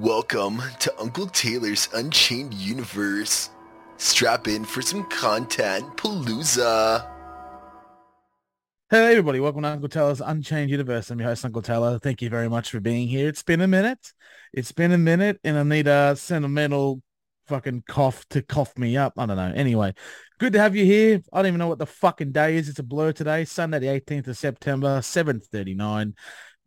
Welcome to Uncle Taylor's Unchained Universe. Strap in for some content palooza. Hey everybody, welcome to Uncle Taylor's Unchained Universe. I'm your host, Uncle Taylor. Thank you very much for being here. It's been a minute. It's been a minute and I need a sentimental fucking cough to cough me up. I don't know. Anyway, good to have you here. I don't even know what the fucking day is. It's a blur today, Sunday the 18th of September, 7.39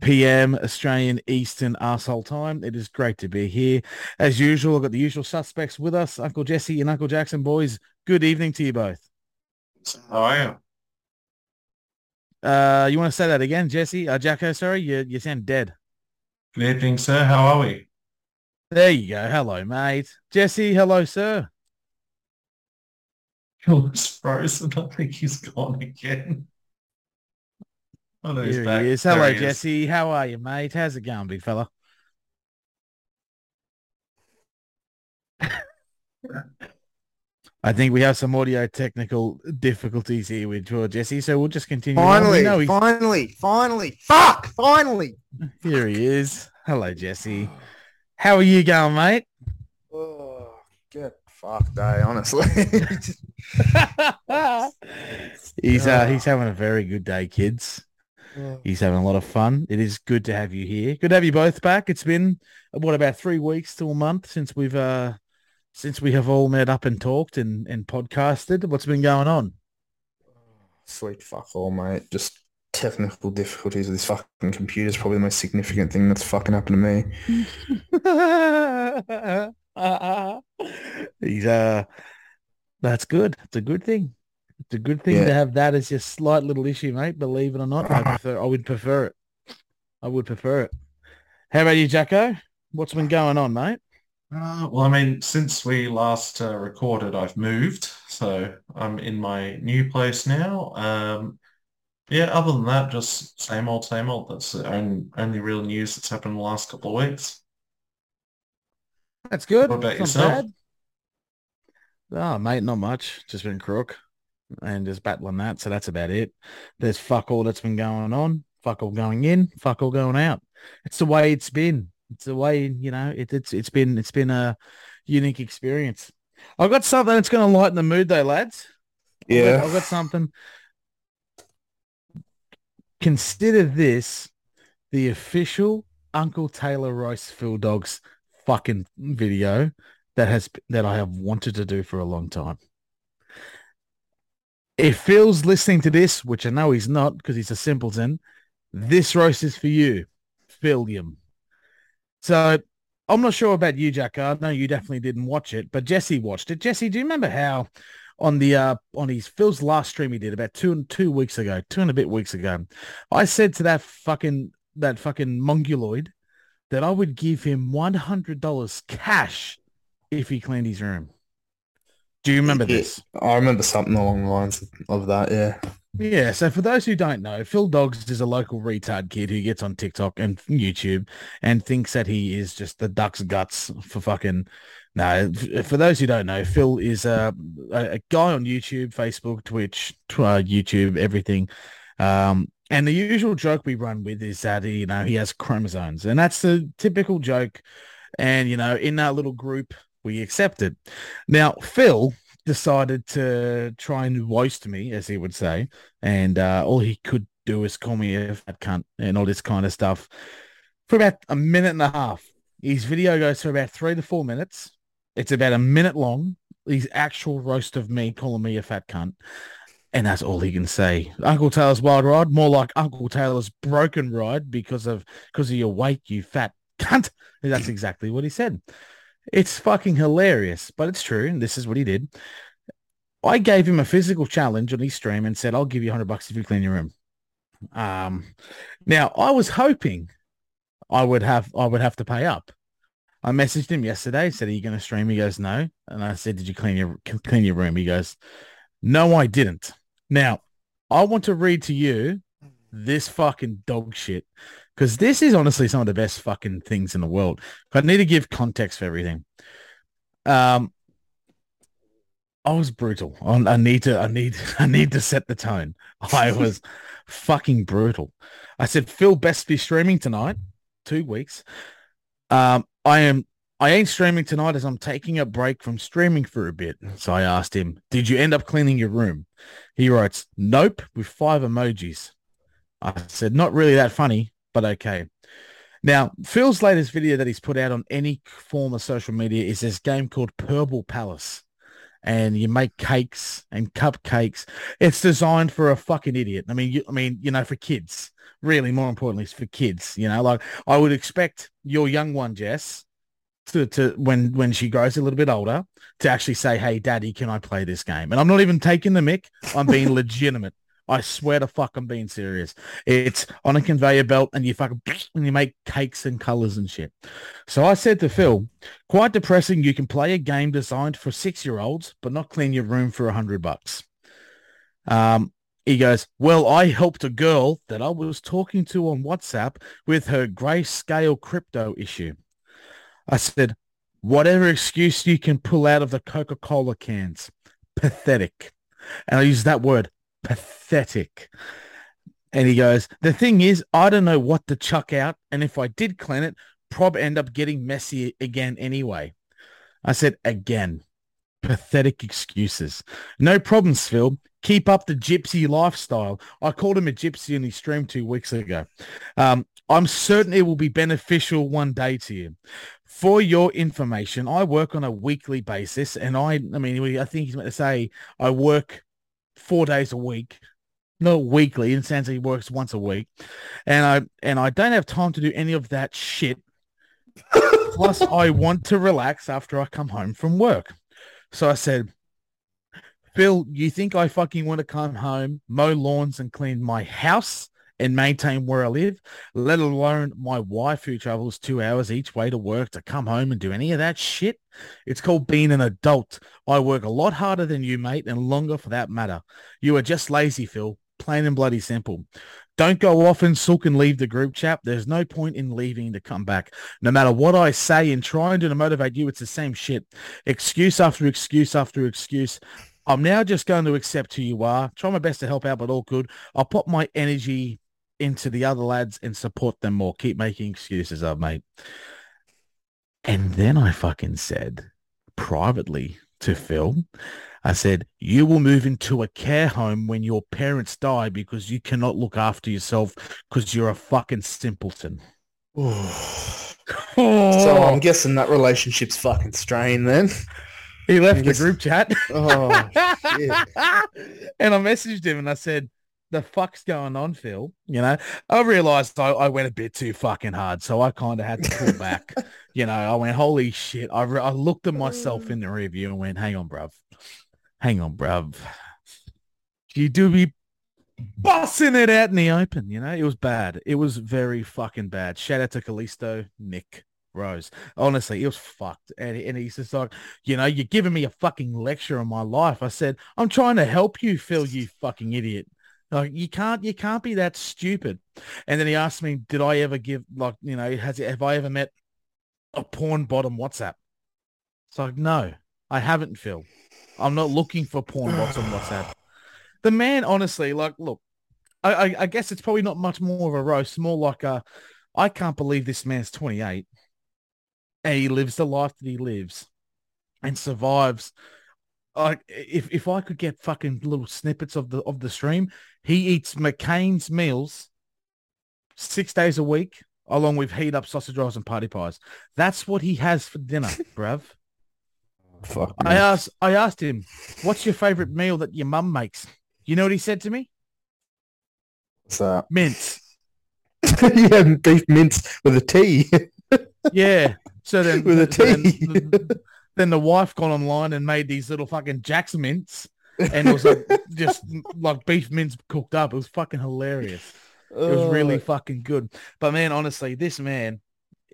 p.m. Australian Eastern asshole time. It is great to be here. As usual, I've got the usual suspects with us, Uncle Jesse and Uncle Jackson. Boys, good evening to you both. How are you? Uh, you want to say that again, Jesse? Uh, Jacko, sorry, you, you sound dead. Good evening, sir. How are we? There you go. Hello, mate. Jesse, hello, sir. Phil's frozen. I think he's gone again. Oh, no, he's Here back. he is. Hello, he is. Jesse. How are you, mate? How's it going, big fella? I think we have some audio technical difficulties here with George Jesse, so we'll just continue. Finally, know finally, finally. Fuck, finally. here he is. Hello, Jesse. How are you going, mate? Oh, get fucked, eh, honestly. he's uh, he's having a very good day, kids. He's having a lot of fun. It is good to have you here. Good to have you both back. It's been what about three weeks to a month since we've uh since we have all met up and talked and and podcasted. What's been going on? Sweet fuck all, mate. Just technical difficulties with this fucking computer is probably the most significant thing that's fucking happened to me. he's uh that's good. It's a good thing. It's a good thing Yeah. to have that as your slight little issue, mate. Believe it or not, I prefer. I would prefer it. I would prefer it. How about you, Jacko? What's been going on, mate? Uh, well, I mean, since we last uh, recorded, I've moved, so I'm in my new place now. Um, yeah, other than that, just same old, same old. That's the only, only real news that's happened in the last couple of weeks. That's good. What about not yourself? bad. Oh, mate, not much. Just been crook and just battling that. So that's about it. There's fuck all that's been going on. Fuck all going in. Fuck all going out. It's the way it's been. It's the way you know. It, it's it's been it's been a unique experience. I've got something that's going to lighten the mood, though, lads. I've got- Yeah. I've got something. Consider this the official Uncle Taylor Rice Phil Dogs fucking video that has that I have wanted to do for a long time. If Phil's listening to this, which I know he's not because he's a simpleton, this roast is for you, Philium. So I'm not sure about you, Jack. I know you definitely didn't watch it, but Jesse watched it. Jesse, do you remember how on the uh on his Phil's last stream he did about two and two weeks ago, two and a bit weeks ago, I said to that fucking that fucking monguloid that I would give him one hundred dollars cash if he cleaned his room. Do you remember Yeah. this? I remember something along the lines of, that, yeah. Yeah, so for those who don't know, Phil Dogs is a local retard kid who gets on TikTok and YouTube and thinks that he is just the duck's guts for fucking. No, for those who don't know, Phil is a, a, guy on YouTube, Facebook, Twitch, tw- uh, YouTube, everything. Um, and the usual joke we run with is that, you know, he has chromosomes and that's the typical joke. And, you know, in that little group, we accepted. Now, Phil decided to try and roast me, as he would say, and uh, all he could do is call me a fat cunt and all this kind of stuff for about a minute and a half. His video goes for about three to four minutes. It's about a minute long. His actual roast of me calling me a fat cunt. And that's all he can say. Uncle Taylor's wild ride, more like Uncle Taylor's broken ride because of because of your weight, you fat cunt. That's exactly what he said. It's fucking hilarious, but it's true. And this is what he did. I gave him a physical challenge on his stream and said, I'll give you 100 bucks if you clean your room. Um, now, I was hoping I would have I would have to pay up. I messaged him yesterday, said, are you going to stream? He goes, no. And I said, did you clean your clean your room? He goes, no, I didn't. Now, I want to read to you this fucking dog shit because this is honestly some of the best fucking things in the world. I need to give context for everything. Um, I was brutal. I, I need to, I need, I need to set the tone. I was fucking brutal. I said, Phil best be streaming tonight, two weeks. Um, I am I ain't streaming tonight as I'm taking a break from streaming for a bit. So I asked him, did you end up cleaning your room? He writes, nope, with five emojis. I said, not really that funny, but okay. Now, Phil's latest video that he's put out on any form of social media is this game called Purple Palace. And you make cakes and cupcakes. It's designed for a fucking idiot. I mean, you, I mean, you know, for kids. Really, more importantly, it's for kids. You know, like I would expect your young one, Jess, to, to when when she grows a little bit older to actually say, "Hey, Daddy, can I play this game?" And I'm not even taking the mic. I'm being legitimate. I swear to fuck, I'm being serious. It's on a conveyor belt, and you fucking and you make cakes and colors and shit. So I said to Phil, "Quite depressing. You can play a game designed for six year olds, but not clean your room for a hundred bucks." Um, he goes, well, I helped a girl that I was talking to on WhatsApp with her grayscale crypto issue. I said, whatever excuse you can pull out of the Coca-Cola cans, pathetic. And I use that word, pathetic. And he goes, the thing is, I don't know what to chuck out. And if I did clean it, prob end up getting messy again anyway. I said, again, pathetic excuses. No problems, Phil. Keep up the gypsy lifestyle. I called him a gypsy in his stream two weeks ago. Um, I'm certain it will be beneficial one day to you for your information, I work on a weekly basis, and I, I mean, I think he's meant to say I work four days a week, not weekly. In sense, he works once a week, and I and I don't have time to do any of that shit. Plus, I want to relax after I come home from work. So I said, Phil, you think I fucking want to come home, mow lawns, and clean my house? And maintain where I live, let alone my wife who travels two hours each way to work to come home and do any of that shit. It's called being an adult. I work a lot harder than you, mate, and longer for that matter. You are just lazy, Phil. Plain and bloody simple. Don't go off and sulk and leave the group chat. There's no point in leaving to come back. No matter what I say and trying to motivate you, it's the same shit. Excuse after excuse after excuse. I'm now just going to accept who you are. Try my best to help out, but all good. I'll put my energy into the other lads and support them more. Keep making excuses up, mate. And then I fucking said privately to Phil, I said, you will move into a care home when your parents die because you cannot look after yourself because you're a fucking simpleton. So I'm guessing that relationship's fucking strained then. He left the group chat. Oh, and I messaged him and I said, the fuck's going on, Phil? You know, I realized I, I went a bit too fucking hard, so I kind of had to pull back. you know, I went, holy shit. I, re- I looked at myself mm. in the review and went, hang on, bruv. Hang on, bruv. You do be bussing it out in the open, you know? It was bad. It was very fucking bad. Shout out to Callisto, Nick, Rose. Honestly, it was fucked. And, and he's just like, you know, you're giving me a fucking lecture on my life. I said, I'm trying to help you, Phil, you fucking idiot. Like you can't you can't be that stupid. And then he asked me, did I ever give like you know has have I ever met a porn bottom WhatsApp? It's like no, I haven't, Phil. I'm not looking for porn bots on WhatsApp. The man, honestly, like look, I, I, I guess it's probably not much more of a roast, more like a I can't believe this man's 28 and he lives the life that he lives and survives like if if I could get fucking little snippets of the of the stream, he eats McCain's meals six days a week, along with heat up sausage rolls and party pies. That's what he has for dinner, bruv. Fuck. I asked I asked him, "What's your favorite meal that your mum makes?" You know what he said to me? What's that? Mince. yeah, beef mince with a tea. Yeah. So then With a then- tea. then the wife got online and made these little fucking Jack's mints, and it was like just like beef mince cooked up. It was fucking hilarious. It was really Oh, fucking good. But man, honestly, this man,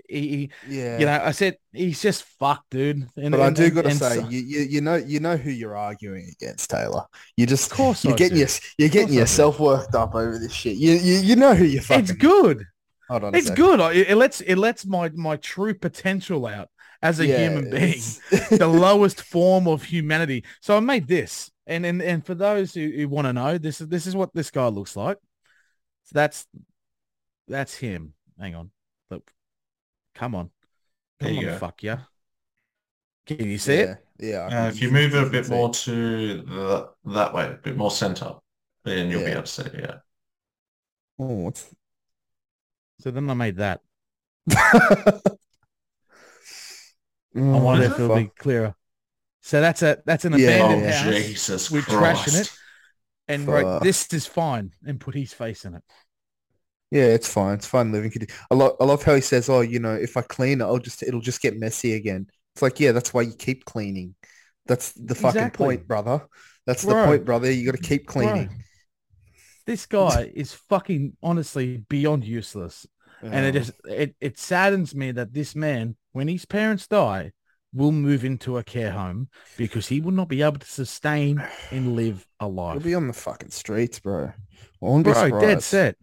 he, yeah. you know, I said he's just fucked, dude. And, But I do got to say, so- you, you you know you know who you're arguing against, Taylor. You just Of course you're I getting do. your, you're getting course I do. yourself worked up over this shit. You you, you know who you're fucking. it's good. Hold on, It's good. It, it lets it lets my my true potential out as a Yeah, human being. the lowest form of humanity. So I made this, and and and for those who, who want to know, this is this is what this guy looks like. So that's that's him. Hang on, look, come on, There Come you on, go. fuck yeah. Can you see it? Yeah, yeah. Uh, if you move it a bit more to the, that way, a bit more center, then you'll be able to see it. Yeah. Oh, what's So then I made that. I I wonder if it? it'll be clearer. So that's a that's an Yeah, abandoned oh, house. Jesus We're Christ. trashing it. And wrote, this is fine and put his face in it. Yeah, it's fine. It's fine living. I love, I love how he says, "Oh, you know, if I clean it, I'll just it'll just get messy again." It's like, yeah, that's why you keep cleaning. That's the fucking Exactly. point, brother. That's Bro. the point, brother. You got to keep cleaning. Bro, this guy is fucking honestly beyond useless. And it just it, it saddens me that this man, when his parents die, will move into a care home because he will not be able to sustain and live a He'll be on the fucking streets, bro. Bro, dead set.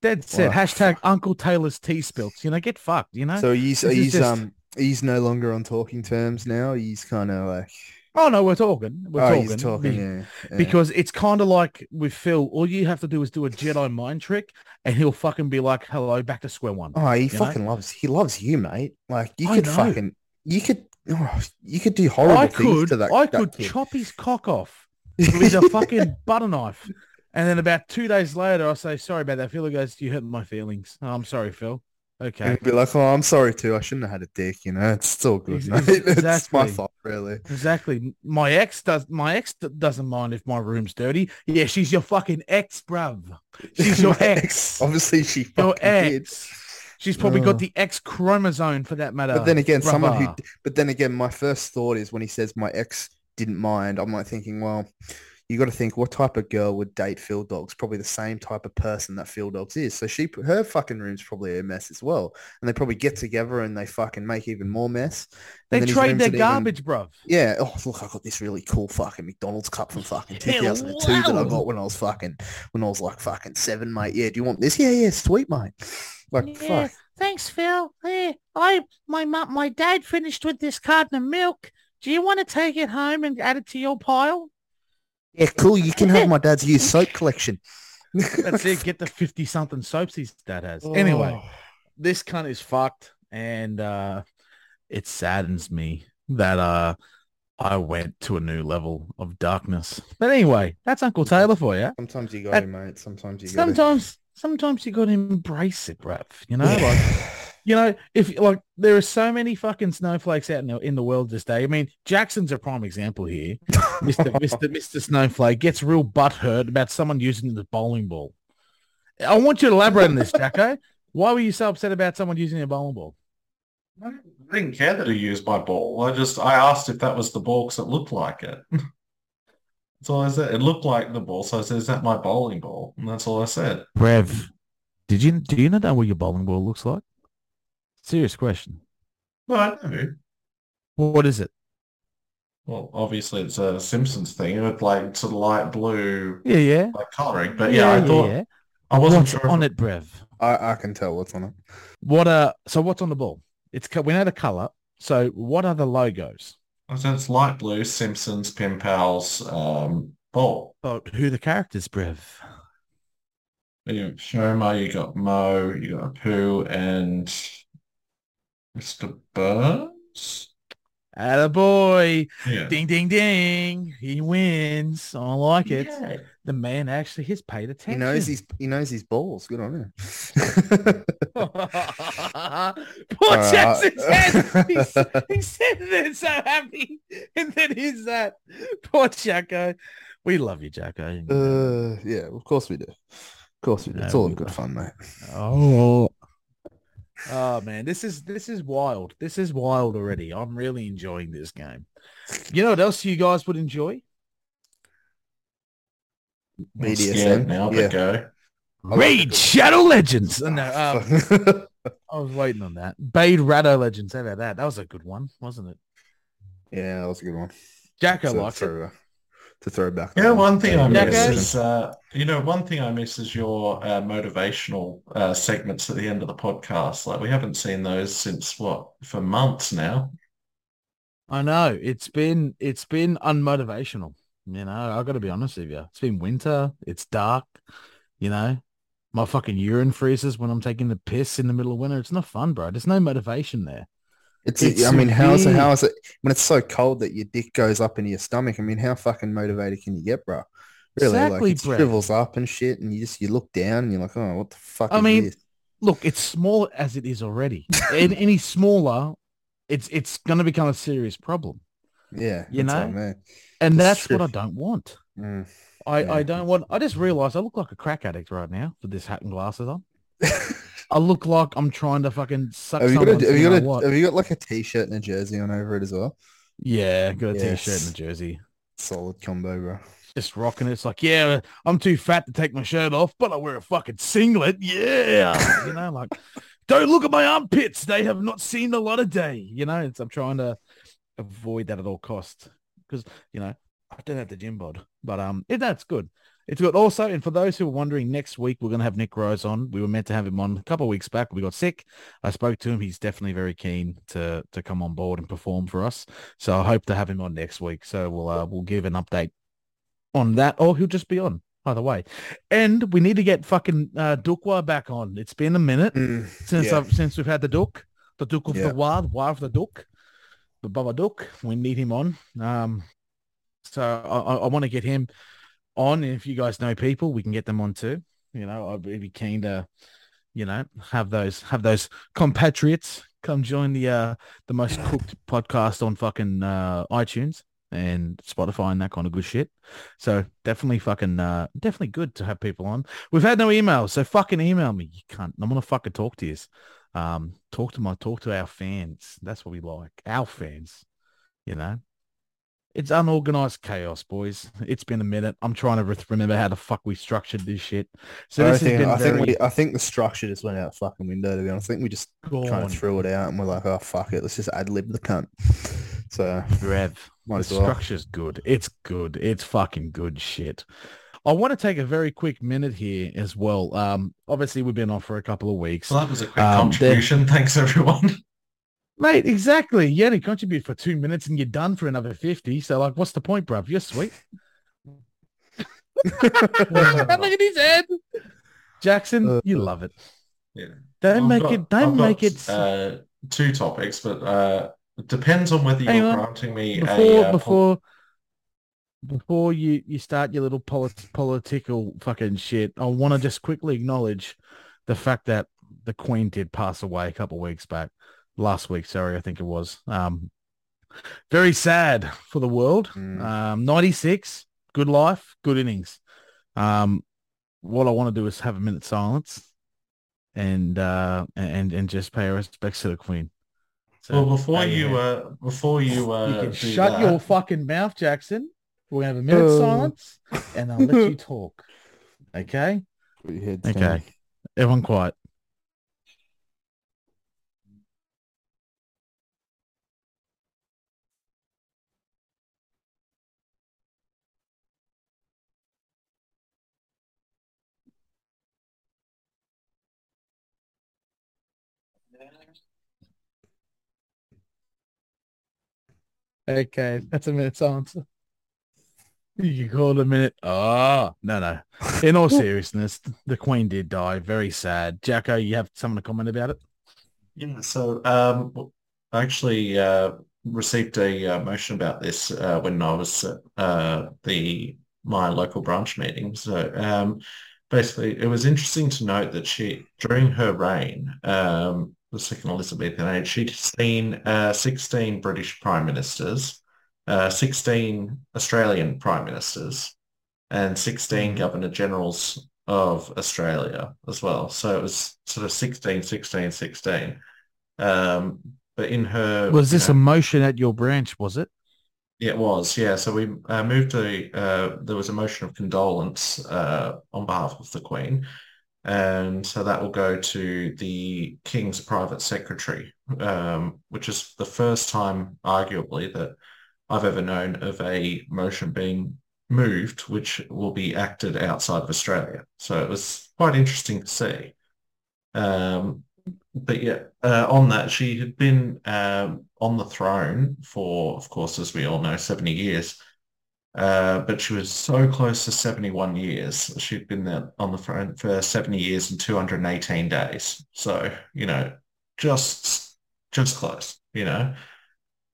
Dead set. Wow. Hashtag Uncle Taylor's tea spills. You know, get fucked, you know? So he's This he's just- um he's no longer on talking terms now. He's kind of like oh no, we're talking. We're oh, talking. he's talking. Be- Yeah, yeah. Because it's kind of like with Phil, all you have to do is do a Jedi mind trick and he'll fucking be like, hello, back to square one. oh, he you know? fucking loves he loves you, mate. Like you I could know. fucking you could you could do horrible I things could, to that. I that could kid. chop his cock off with a fucking butter knife. And then about two days later, I say, sorry about that. Phil He goes, you hurt my feelings. Oh, I'm sorry, Phil. Okay. he'd be like, "Oh, I'm sorry too. I shouldn't have had a dick. You know, it's still good, Ex- mate. It's my exactly. fault, really." Exactly. My ex does. My ex d- doesn't mind if my room's dirty. Yeah, she's your fucking ex, bruv. She's your My ex. Obviously, she Your fucking did. She's probably got uh. the X chromosome for that matter. But then again, someone who. But then again, my first thought is when he says my ex didn't mind, I'm like thinking, well, you got to think what type of girl would date Phil Dogs? Probably the same type of person that Phil Dogs is. So she, her fucking room's probably a mess as well, and they probably get together and they fucking make even more mess. And They trade their an even- garbage, bruv. Yeah. Oh, look, I got this really cool fucking McDonald's cup from fucking Yeah, 2002 that I got when I was fucking, when I was like fucking seven, mate. Yeah. Do you want this? Yeah, yeah. Sweet, mate. Like, fuck. Thanks, Phil. Hey, I my mum, my dad finished with this carton of milk. Do you want to take it home and add it to your pile? Yeah, cool. You can have my dad's used soap collection. That's it. Get the fifty something soaps his dad has. Anyway, Oh. this cunt is fucked, and uh, it saddens me that uh, I went to a new level of darkness. But anyway, that's Uncle Taylor for you. Sometimes you got That- to, mate. Sometimes you got Sometimes, sometimes you got to embrace it, bruv. You know, like you know, if like there are so many fucking snowflakes out in the, in the world this day. I mean, Jackson's a prime example here. Mister Mister Mister Snowflake gets real butthurt about someone using the bowling ball. I want you to elaborate on this, Jacko. Why were you so upset about someone using a bowling ball? I didn't care that he used my ball. I just I asked if that was the ball because it looked like it. That's all I said. It looked like the ball, so I said, "Is that my bowling ball?" And that's all I said. Rev, did you do you know that what your bowling ball looks like? Serious question. No, I know. What is it? Well, obviously it's a Simpsons thing with like sort of light blue Yeah, yeah. like coloring. But yeah, I thought yeah. I wasn't What's sure on it, Brev? I, I can tell what's on it. What uh? So what's on the ball? It's we know the color. So what are the logos? I said it's light blue Simpsons Pin Pals um ball. Oh, who are the characters, Brev? You got Shoma, you got Moe, you got Apu, and Mr. Burns. Attaboy. Yeah. Ding, ding, ding. He wins. I like it. Yeah. The man actually has paid attention. He attention. knows his he knows his balls. Good on him. Poor Alright. Jackson's head. He's, he's sitting there so happy. And then he's that. Poor Jacko. We love you, Jacko. uh, yeah, of course we do. Of course we do. It's all in good fun, mate. Oh. Oh man, this is this is wild. This is wild already. I'm really enjoying this game. You know what else you guys would enjoy? I'm BDSM, now, yeah. go. Raid Shadow Legends. Uh, No, um, I was waiting on that. Bade Rado Legends. How about that? That was a good one, wasn't it? yeah, that was a good one. Jacko To likes it. Throw, to throw back. Yeah, one thing I miss guys. is, uh, you know, one thing I miss is your uh, motivational uh, segments at the end of the podcast. Like we haven't seen those since what for months now. I know it's been it's been unmotivational. You know, I got to be honest with you. It's been winter. It's dark. You know, my fucking urine freezes when I'm taking the piss in the middle of winter. It's not fun, bro. There's no motivation there. It's, It's I mean, how is it? How is it when it's so cold that your dick goes up into your stomach? I mean, how fucking motivated can you get, bro? Really, Exactly, like it Brett. shrivels up and shit, and you just you look down and you're like, oh, what the fuck? I is mean, this? Look, it's small as it is already. and any smaller, it's it's going to become a serious problem. yeah, you what I know? mean. And That's that's what I don't want. Mm. I, Yeah. I don't want. I just realized I look like a crack addict right now with this hat and glasses on. I look like I'm trying to fucking suck have you got a, have you got a, have you got like a t-shirt and a jersey on over it as well? Yeah, got a t-shirt and a jersey. Solid combo, bro. Just rocking it. It's like, yeah, I'm too fat to take my shirt off, but I wear a fucking singlet. Yeah. you know, like, don't look at my armpits. They have not seen the light of day. You know, it's, I'm trying to avoid that at all costs because, you know, I don't have the gym bod, but um, it, that's good. It's good. Also, and for those who are wondering, next week we're going to have Nick Rose on. We were meant to have him on a couple of weeks back. We got sick. I spoke to him. He's definitely very keen to to come on board and perform for us. So I hope to have him on next week. So we'll uh, we'll give an update on that, or he'll just be on either way. And we need to get fucking uh, Dukwa back on. It's been a minute Mm, since yeah. I've, since we've had the Duke, the Duke of Yeah. the Wild, Wild of the Duke, the Baba Duke. We need him on. Um, so I, I, I want to get him on. If you guys know people, we can get them on too. You know, I'd be keen to, you know, have those have those compatriots come join the uh the most cooked podcast on fucking uh iTunes and Spotify and that kind of good shit. So definitely fucking uh definitely good to have people on. We've had no emails, so fucking email me. You can't I'm gonna fucking talk to you. Um talk to my talk to our fans. That's what we like. Our fans. You know? It's unorganized chaos, boys. It's been a minute. I'm trying to remember how the fuck we structured this shit. So I this has think been I think very we I think the structure just went out the fucking window. To be honest, I think we just kind gone, of threw it out and we're like, oh fuck it, let's just ad lib the cunt. So Rev. might the as well. structure's good. It's good. It's fucking good shit. I want to take a very quick minute here as well. Um, obviously we've been on for a couple of weeks. So that was a quick Um, there- contribution. Thanks, everyone. Mate, exactly. You only contribute for two minutes and you're done for another 50. So like, what's the point, bruv? You're sweet. Look at his head. Jackson, Uh, you love it. Yeah. Don't I've make got- it, don't I've make got, it. Uh, two topics, but uh, it depends on whether Hang you're on. granting me before, a uh, pol- before, before you, you start your little polit- political fucking shit, I want to just quickly acknowledge the fact that the Queen did pass away a couple of weeks back. Last week, sorry, I think it was. Um, very sad for the world. Mm. Um, 96, good life, good innings. Um, what I want to do is have a minute silence and uh and and just pay our respects to the Queen. So, Well, before bow you uh, before you uh, you can shut that, your fucking mouth, Jackson. We're gonna have a minute Oh. silence and I'll let you talk. Okay? Put your heads Okay. Everyone quiet. Okay, that's a minute's answer. You can call it a minute. Oh, no, no. In all seriousness, the Queen did die. Very sad. Jacko, you have something to comment about it? Yeah, so um, I actually uh, received a uh, motion about this uh, when I was at uh, the my local branch meeting. So um, basically, it was interesting to note that she, during her reign, um, the second Elizabethan age, she'd seen uh, 16 British prime ministers, uh, 16 Australian prime ministers, and 16 governor generals of Australia as well. So it was sort of 16, 16, 16. Um, but in her, Was you this know- a motion at your branch, was it? it was. Yeah. So we uh, moved a, uh, there was a motion of condolence uh, on behalf of the Queen. And so that will go to the King's private secretary, um, which is the first time, arguably, that I've ever known of a motion being moved, which will be acted outside of Australia. So it was quite interesting to see. Um, but yeah, uh, on that, she had been um, on the throne for, of course, as we all know, 70 years. Uh, but she was so close to 71 years. She'd been there on the throne for 70 years and 218 days. So, you know, just just close. you know.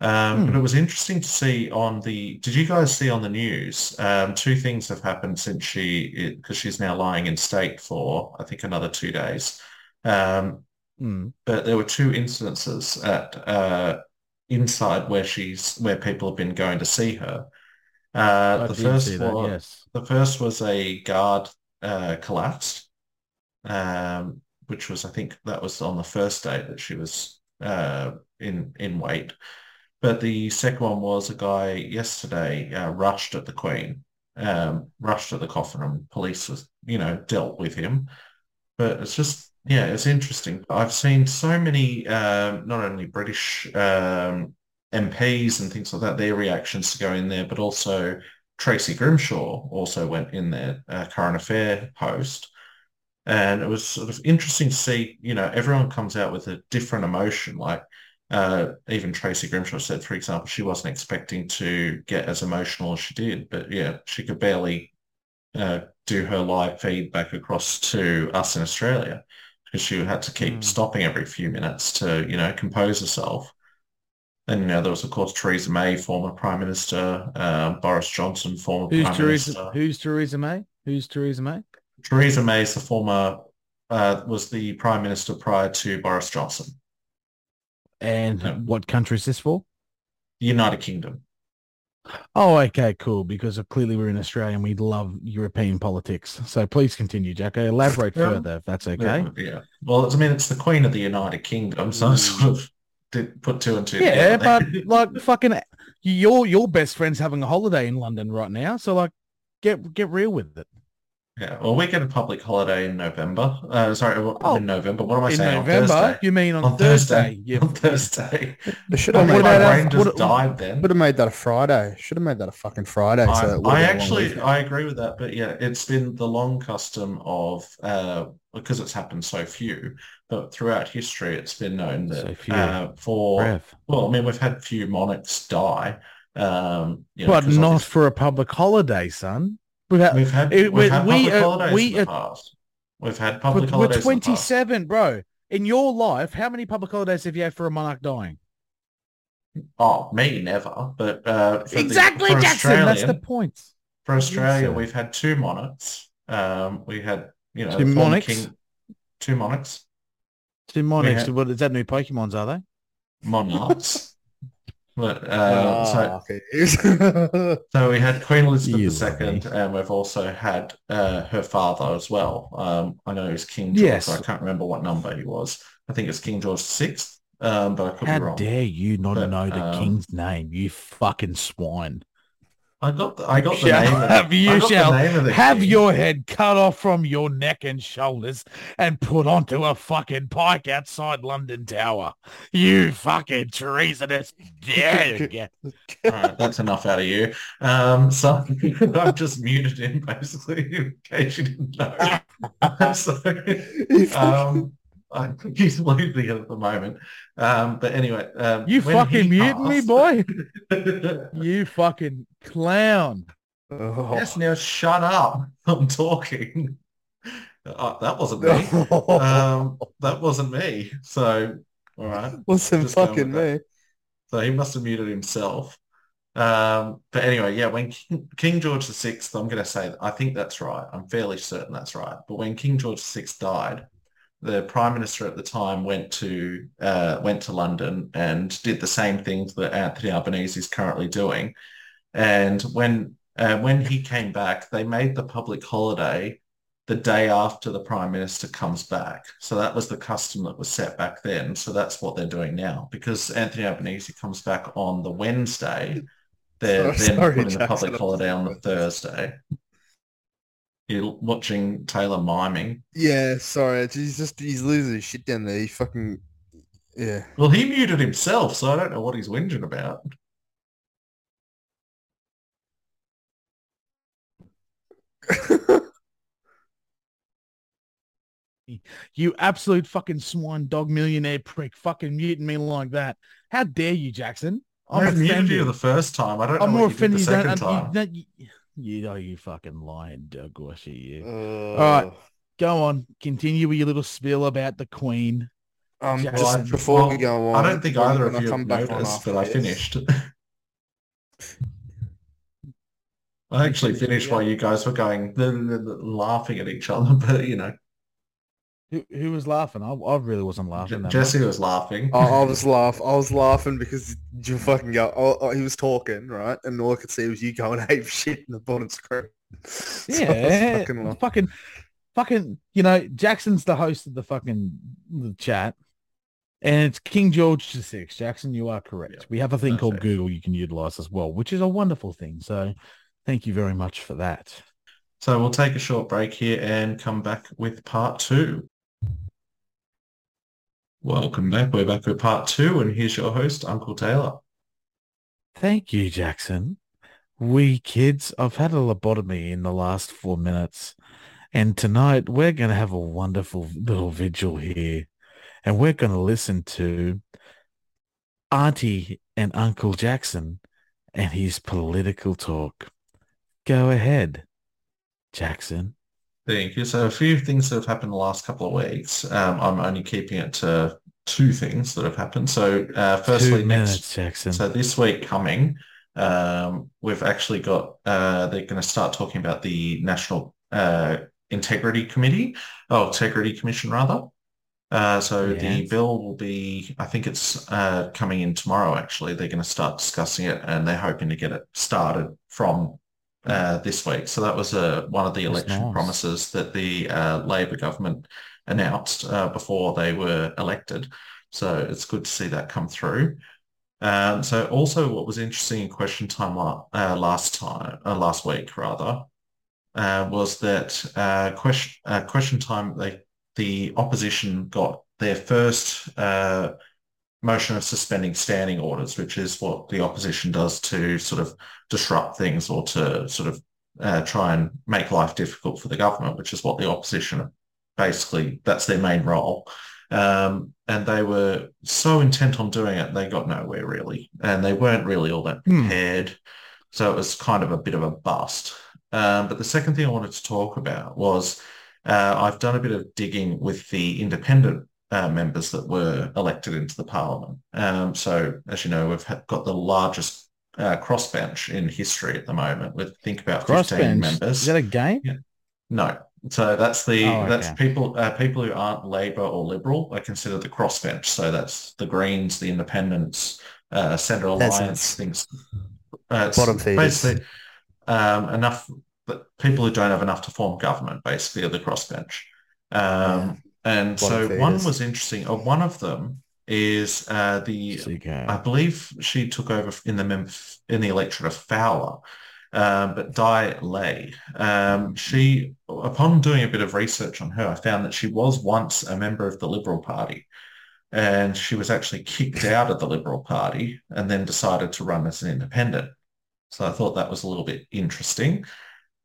Um, Hmm. But it was interesting to see on the. Did you guys see on the news? Um, two things have happened since she, because she's now lying in state for I think another two days. Um, Mm. but there were two incidences at uh, inside where she's where people have been going to see her. Uh, the first that, was yes. the first was a guard uh, collapsed, um, which was I think that was on the first day that she was uh, in in wait. But the second one was a guy yesterday uh, rushed at the Queen, um, rushed at the coffin, and police was you know dealt with him. But it's just yeah, it's interesting. I've seen so many um, not only British um, MPs and things like that, their reactions to go in there, but also Tracy Grimshaw also went in there, uh, current affair host. And it was sort of interesting to see, you know, everyone comes out with a different emotion. Like uh, even Tracy Grimshaw said, for example, she wasn't expecting to get as emotional as she did, but yeah, she could barely uh, do her live feed back across to us in Australia because she had to keep Mm. stopping every few minutes to, you know, compose herself. And you know, there was of course Theresa May, former Prime Minister, uh, Boris Johnson, former Who's Prime Theresa? Minister. Who's Theresa May? Who's Theresa May? Theresa May is the former uh, was the Prime Minister prior to Boris Johnson, And what country is this for? the United Kingdom. Oh, okay, cool. Because clearly we're in Australia and we love European politics. So please continue, Jacko. Elaborate Yeah. further if that's okay. Yeah, yeah. Well, I mean, it's the Queen of the United Kingdom, so I sort of did put two and two Yeah, together. but like fucking your your best friend's having a holiday in London right now. So like get get real with it. Yeah, well, we get a public holiday in November. Uh, sorry, Oh, in November. What am I saying in saying? November, On you mean on, On Thursday? Thursday. You On Thursday. They should Well, have My what made, about brain us? just died then. should have made that a Friday. Should have made that a fucking Friday. I, so it would've I been a long actually. I agree with that, but yeah, it's been the long custom of uh, because it's happened so few, but throughout history, it's been known that So few. uh, for Breath. well, I mean, we've had few monarchs die, um, you know, But 'cause not for a public holiday, son. We've had, we've had it- we've had we, public uh, holidays we, in the uh, past. We've had we're, public we're holidays in the past. 27, bro. In your life, how many public holidays have you had for a monarch dying? Oh, me never, but uh, the- exactly, for Jackson. That's the point. For Australia, so. we've had two monarchs. Um, we had, you know, Two monarchs? king- two monarchs, Two monarchs. had- What is that? New Pokemons, are they? monarchs. but uh, so, Ah, okay. so we had Queen Elizabeth love II, and we've also had uh, her father as well. Um, I know he's King George. Yes. I can't remember what number he was. I think it's King George VI, um, but I could How be wrong. dare you not But, know the um, king's name, you fucking swine. I got the, I got the Shall name. Of, have- you got shall Have your head cut off from your neck and shoulders and put onto a fucking pike outside London Tower. You fucking treasonous. Yeah. All right, that's enough out of you. Um, so I've just muted him basically in case you didn't know. so, um, I think he's losing it at the moment. Um, but anyway, um, You fucking he muting me, boy? You fucking clown. Oh. yes, now shut up. I'm talking. Uh, that wasn't me. Um, that wasn't me. So, all right. Wasn't fucking with that. me. So he must have muted himself. Um, but anyway, yeah, when King, King George VI, I'm going to say, I think that's right. I'm fairly certain that's right. But when King George VI died, the prime minister at the time went to uh, went to London and did the same things that Anthony Albanese is currently doing. And when uh, when he came back, they made the public holiday the day after the prime minister comes back. So that was the custom that was set back then. So that's what they're doing now. Because Anthony Albanese comes back on the Wednesday, they're Sorry- then sorry, putting the public holiday on the. Thursday. You're watching Taylor miming. Yeah, sorry. He's just he's losing his shit down there. He fucking yeah. Well, he muted himself, so I don't know what he's whinging about. You absolute fucking swine dog millionaire prick fucking muting me like that. How dare you, Jackson? I I'm muted you offended. the first time. I don't know I'm what more you did the offended you don't, second uh, you, time. don't- you, you know you fucking lying dog washer you. All right. Go on, continue with your little spiel about the Queen. Um, Jackson. just before well, we go on, I don't think when- either of you come back on noticed after that I finished. I actually finished while you guys were going laughing at each other, but you know, Who, who was laughing? I, I really wasn't laughing. that Jesse much. was laughing. I, I was laugh. I was laughing because you fucking go. Oh, oh, he was talking right, and all I could see was you going ape shit in the bottom screen. So Yeah, fucking fucking, fucking, fucking. You know, Jackson's the host of the fucking the chat, and it's King George the Sixth. Jackson, you are correct. Yeah, we have a thing called perfect. Google you can utilize as well, which is a wonderful thing. So, thank you very much for that. So we'll take a short break here and come back with part two. Welcome back. We're back with part two, and here's your host, Uncle Taylor. Thank you, Jackson. We kids, I've had a lobotomy in the last four minutes, and tonight we're going to have a wonderful little vigil here, and we're going to listen to Auntie and Uncle Jackson and his political talk. Go ahead, Jackson. Thank you. So a few things that have happened the last couple of weeks. Um, I'm only keeping it to two things that have happened. So uh, firstly, Two next Jackson. So this week coming, um, we've actually got, uh, they're going to start talking about the National uh, Integrity Committee, oh, Integrity Commission rather. Uh, so the bill will be, I think it's uh, coming in tomorrow, actually. They're going to start discussing it and they're hoping to get it started from uh, this week. So that was uh, one of the That's election nice. promises that the uh, Labor government announced uh, before they were elected. So it's good to see that come through. Um, so also what was interesting in question time la- uh, last time, uh, last week rather, uh, was that uh, question uh, question time they the opposition got their first uh, motion of suspending standing orders, which is what the opposition does to sort of disrupt things or to sort of uh, try and make life difficult for the government, which is what the opposition basically that's their main role. Um, and they were so intent on doing it, they got nowhere really, and they weren't really all that Hmm. prepared. So it was kind of a bit of a bust. Um, but the second thing I wanted to talk about was uh, I've done a bit of digging with the independent uh, members that were elected into the parliament. Um, so as you know, we've got the largest uh, crossbench in history at the moment with think about 15 members. Is that a game? No. So that's the Oh, that's people uh, people who aren't Labor or Liberal are considered the crossbench. So that's the Greens, the Independents, uh, Centre Alliance, things. Uh, Bottom feeders. Basically, um, enough but people who don't have enough to form government basically are the crossbench. Um, And Bottom so one was interesting. Uh, one of them is uh, the CK. I believe she took over in the mem- in the electorate of Fowler, um, but Dai Le. Um, she, upon doing a bit of research on her, I found that she was once a member of the Liberal Party, and she was actually kicked out of the Liberal Party and then decided to run as an independent. So I thought that was a little bit interesting.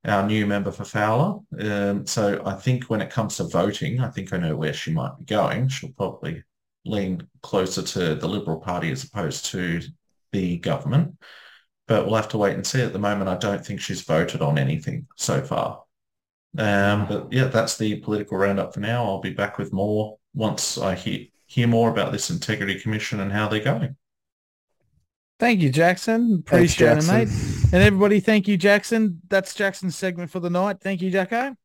Our new member for Fowler. Um, so I think when it comes to voting, I think I know where she might be going. She'll probably lean closer to the Liberal Party as opposed to the government. But we'll have to wait and see. At the moment, I don't think she's voted on anything so far. Um, but yeah, that's the political roundup for now. I'll be back with more once I hear hear more about this Integrity Commission and how they're going. Thank you, Jackson. Thanks, Appreciate it, mate. And everybody, thank you, Jackson. That's Jackson's segment for the night. Thank you, Jacko.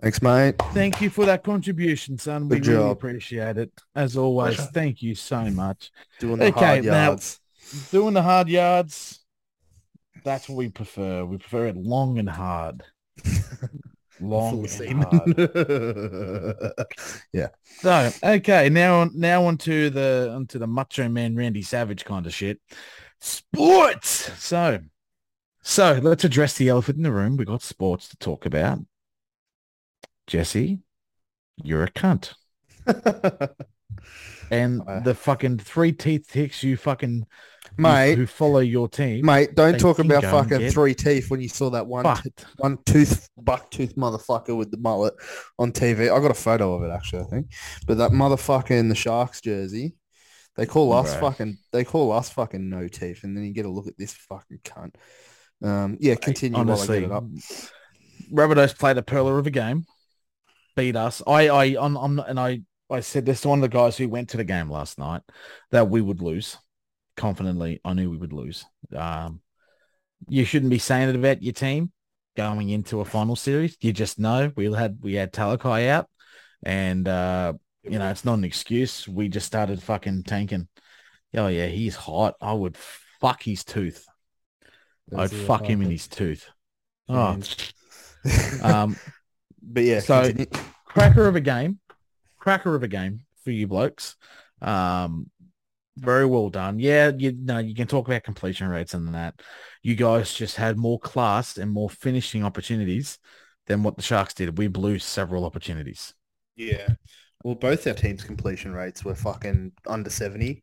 Thanks, mate. Thank you for that contribution, son. We Good really appreciate it. As always, Pleasure. thank you so much. Doing the Okay, hard now- yards. Doing the hard yards, that's what we prefer. We prefer it long and hard. Long Full of and hard. yeah. So okay, now on now onto the onto the Macho Man Randy Savage kind of shit. Sports. So so let's address the elephant in the room. We got sports to talk about. Jesse, you're a cunt. And the fucking three teeth ticks you fucking mate, who follow your team. mate, don't talk about fucking get three teeth when you saw that one t- one tooth buck tooth motherfucker with the mullet on TV. I got a photo of it actually, I think. But that motherfucker in the Sharks jersey, they call us Right. fucking they call us fucking no teeth, and then you get a look at this fucking cunt. Um, yeah, continue Honestly, while I get it up. Rabbitohs played a pearler of a game, beat us. I, I, I'm, I'm not, and I, I said this to one of the guys who went to the game last night that we would lose. Confidently, I knew we would lose. Um, you shouldn't be saying it about your team going into a final series. You just know we had we had Talakai out, and uh, you know it's not an excuse. We just started fucking tanking. Oh yeah, he's hot. I would fuck his tooth. I'd fuck him in his tooth. Oh, um, but yeah, so- continue. cracker of a game, cracker of a game for you blokes. Um, very well done. Yeah, you know you can talk about completion rates and that. You guys just had more class and more finishing opportunities than what the Sharks did. We blew several opportunities. Yeah. Well, both our teams' completion rates were fucking under 70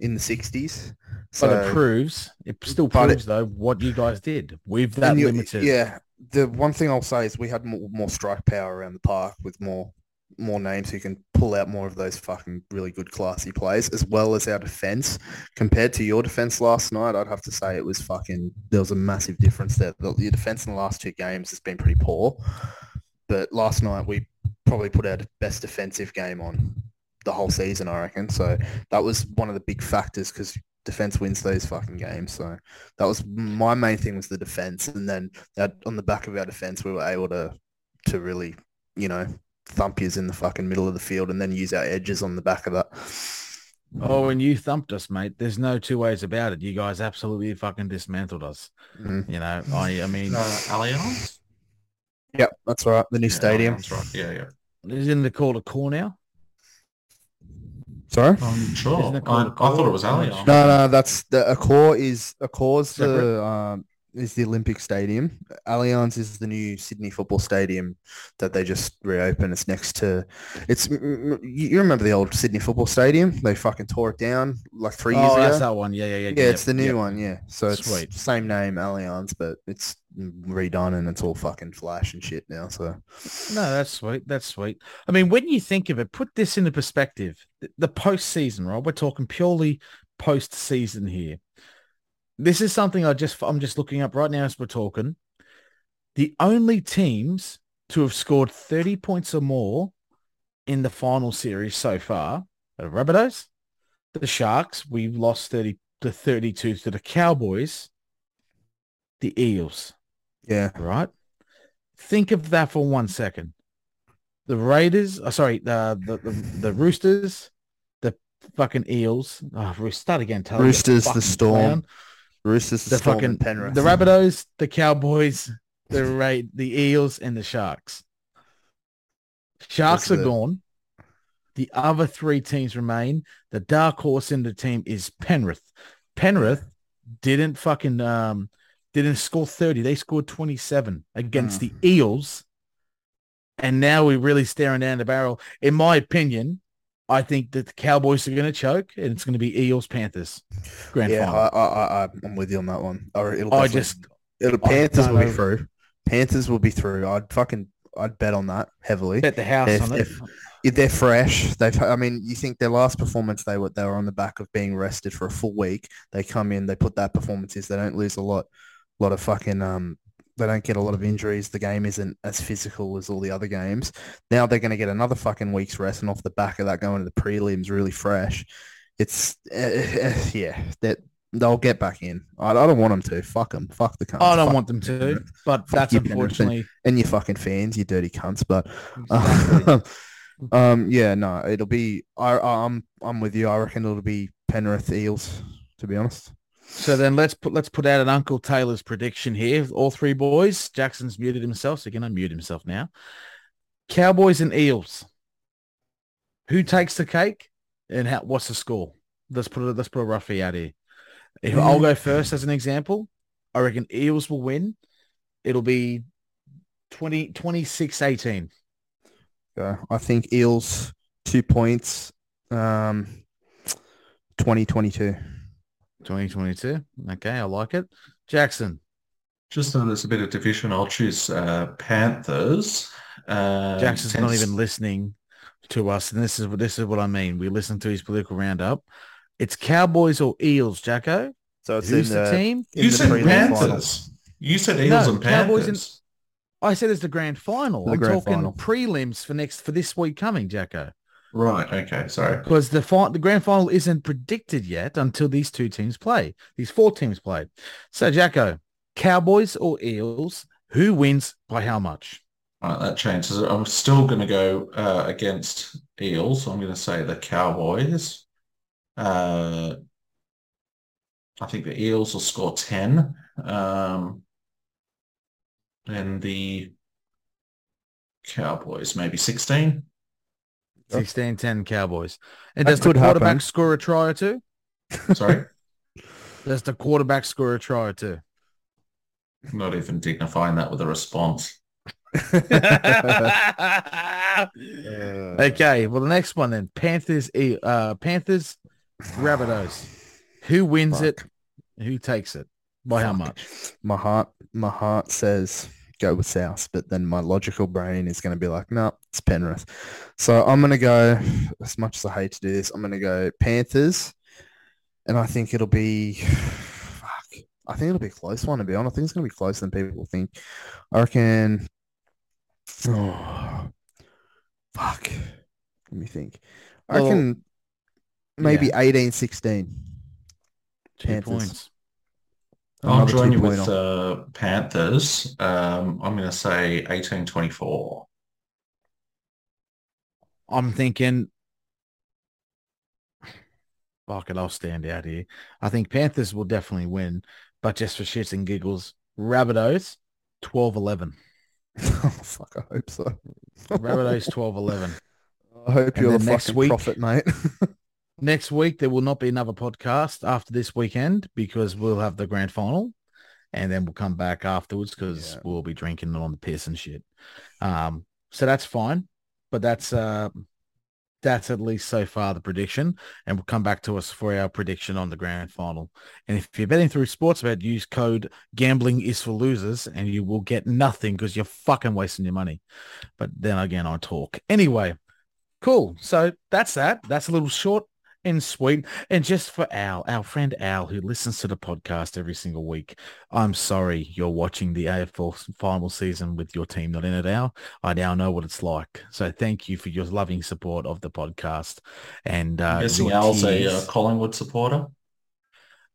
in the 60s. But it proves, it mm, still But it- proves though what you guys did. We've that limited. Yeah. The one thing I'll say is we had more, more strike power around the park with more more names who can pull out more of those fucking really good classy plays as well as our defense. Compared to your defense last night i'd have to say it was fucking there was a massive difference there. The- your defense in the last two games has been pretty poor but last night we probably put our best defensive game on the whole season i reckon. So that was one of the big factors because defense wins those fucking games. So that was my main thing was the defense and then that on the back of our defense we were able to to really you know thump yous in the fucking middle of the field and then use our edges on the back of that Oh, and you thumped us, mate. There's no two ways about it. You guys absolutely fucking dismantled us. Mhm. You know, I, I mean, Uh, Allianz? yep that's right the new Yeah, stadium Allianz, right. Yeah, yeah. isn't it called Accor now? sorry I'm sure. Isn't it I, called I Accor? thought it was I'm Allianz. no no that's the Accor is Accor's Separate? the um is the Olympic Stadium. Allianz is the new Sydney football stadium that they just reopened. It's next to, it's you remember the old Sydney football stadium? They fucking tore it down like three years Oh, ago. that's that one. Yeah, yeah, yeah. Yeah, it's the new yep. one. Yeah, so it's Sweet. same name, Allianz, but it's redone and it's all fucking flash and shit now. So No, that's sweet. That's sweet. I mean, when you think of it, put this into perspective. The, the postseason, right? We're talking purely postseason here. This is something I just I'm just looking up right now as we're talking. The only teams to have scored 30 points or more in the final series so far are the Rabbitohs, the Sharks. We lost 30 to 32 to the Cowboys, the Eels yeah, right? Think of that for one second. The Raiders, oh, sorry, the, the the the Roosters, the fucking Eels. Oh, start again. Tell Roosters, the Storm, clown. Roosters, the, the fucking Penrith. the Rabbitohs, the Cowboys, the Ra- the Eels, and the Sharks. Sharks That's are the- gone. The other three teams remain. The dark horse in the team is Penrith. Penrith didn't fucking um didn't score 30. They scored 27 against the Eels. And now we're really staring down the barrel. In my opinion, I think that the Cowboys are going to choke and it's going to be Eels Panthers grand yeah, final. I, I, I, I'm with you on that one. Or it'll I just it'll Panthers will be through. Panthers will be through. I'd fucking, I'd bet on that heavily. bet the house If- on it. if- If they're fresh, they've. I mean, you think their last performance they were they were on the back of being rested for a full week. They come in, they put that performances. They don't lose a lot, lot of fucking. Um, they don't get a lot of injuries. The game isn't as physical as all the other games. Now they're going to get another fucking week's rest, and off the back of that, going to the prelims really fresh. It's uh, yeah, that they'll get back in. I, I don't want them to. Fuck them. Fuck the cunts. I don't Fuck want them to, but Fuck that's unfortunately. And your fucking fans, you dirty cunts. But um, yeah, no, it'll be. I, I'm, I'm with you. I reckon it'll be Penrith Eels. To be honest, So then let's put let's put out an Uncle Taylor's prediction here. All three boys. Jackson's muted himself, so he can unmute himself now. Cowboys and Eels. Who takes the cake and how, what's the score? Let's put it let's put a roughie out here. If I'll go first as an example, I reckon Eels will win. It'll be 20, 26-18. so I think Eels two points. Um, 2022. 2022. Okay, I like it. Jackson. Just so there's a bit of division, I'll choose uh, Panthers. Uh, Jackson's not even listening to us, and this is what this is what I mean. We listen to his political roundup. It's Cowboys or Eels, Jacko. So it's Who's in the, the, team? in You the said Panthers. finals. You said Eels No, and Cowboys and- Panthers. I said it's the grand final. The I'm grand talking final. prelims for next for this week coming, Jacko. Right. Okay. Sorry. because the fi- the grand final isn't predicted yet until these two teams play. These four teams play. So Jacko, Cowboys or Eels, who wins by how much? Right, that changes. I'm still going to go uh, against Eels. I'm going to say the Cowboys. Uh, I think the Eels will score 10. Um, and the Cowboys maybe 16. 16-10 Cowboys. And That does the could happen. quarterback score a try or two? Sorry, Does the quarterback score a try or two? not even dignifying that with a response. okay, well the next one then Panthers, E- uh, Panthers, Rabbitohs. Who wins it? Who takes it? By how much? My heart, my heart says go with South, but then my logical brain is going to be like, no, it's Penrith. So I'm going to go, as much as I hate to do this, I'm going to go Panthers. And I think it'll be, fuck, I think it'll be a close one to be honest. I think it's going to be closer than people think. I reckon, oh, fuck. Let me think. I Well, maybe yeah. 18, 16. Two Panthers. points. I'll Another join you with two-pointer. uh, Panthers. Um, I'm going to say 18-24. I'm thinking, fuck it, I'll stand out here. I think Panthers will definitely win, but just for shits and giggles, Rabbitohs 12-11. oh, fuck, I hope so. Rabbitohs 12-11. I hope And you're the then next fucking week- prophet, mate. Next week, there will not be another podcast after this weekend because we'll have the grand final and then we'll come back afterwards because Yeah. we'll be drinking on the piss and shit. Um, so that's fine, but that's, uh, that's at least so far the prediction and we'll come back to us for our prediction on the grand final. And if you're betting through Sportsbet, use code gambling is for losers and you will get nothing because you're fucking wasting your money. But then again, I talk anyway. Cool. So that's that. That's a little short and sweet. And just for Al, our friend Al, who listens to the podcast every single week, I'm sorry you're watching the AFL final season with your team not in it, Al. I now know what it's like. So thank you for your loving support of the podcast. And uh, I'm guessing Al's a uh, Collingwood supporter.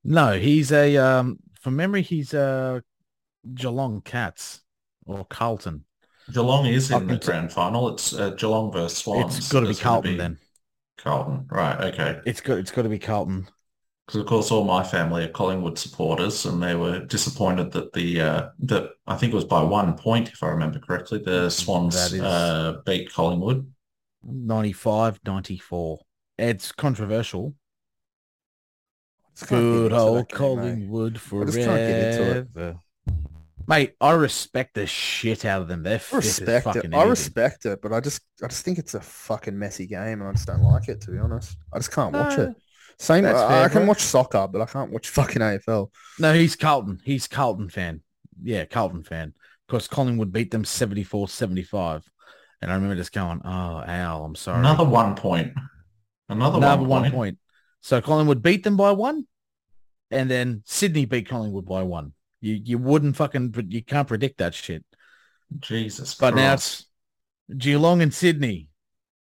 no, he's a um from memory, he's a Geelong Cats or Carlton. Geelong is in the grand final. It's uh, Geelong versus Swans. it's got to be Carlton then. Carlton, right? Okay. It's got it's got to be Carlton. Because of course, all my family are Collingwood supporters, and they were disappointed that the uh, that I think it was by one point, if I remember correctly, the Swans That is- uh, beat Collingwood. 95, 94. It's controversial. Just Good into old that game. Collingwood I just can't get into it. forever. Mate, I respect the shit out of them. They're I fit as respect it. fucking I respect it, but I just I just think it's a fucking messy game and I just don't like it to be honest. I just can't watch No, it. Uh, Same that's I, fair, I can bro. watch soccer, but I can't watch fucking AFL. No, he's Carlton. He's Carlton fan. Yeah, Carlton fan. Because Collingwood beat them 74-75. And I remember just going, oh, Al, I'm sorry. Another one point. Another, Another one, one point. point. So Collingwood beat them by one, and then Sydney beat Collingwood by one. You you wouldn't fucking but you can't predict that shit. Jesus But now it's Geelong and Sydney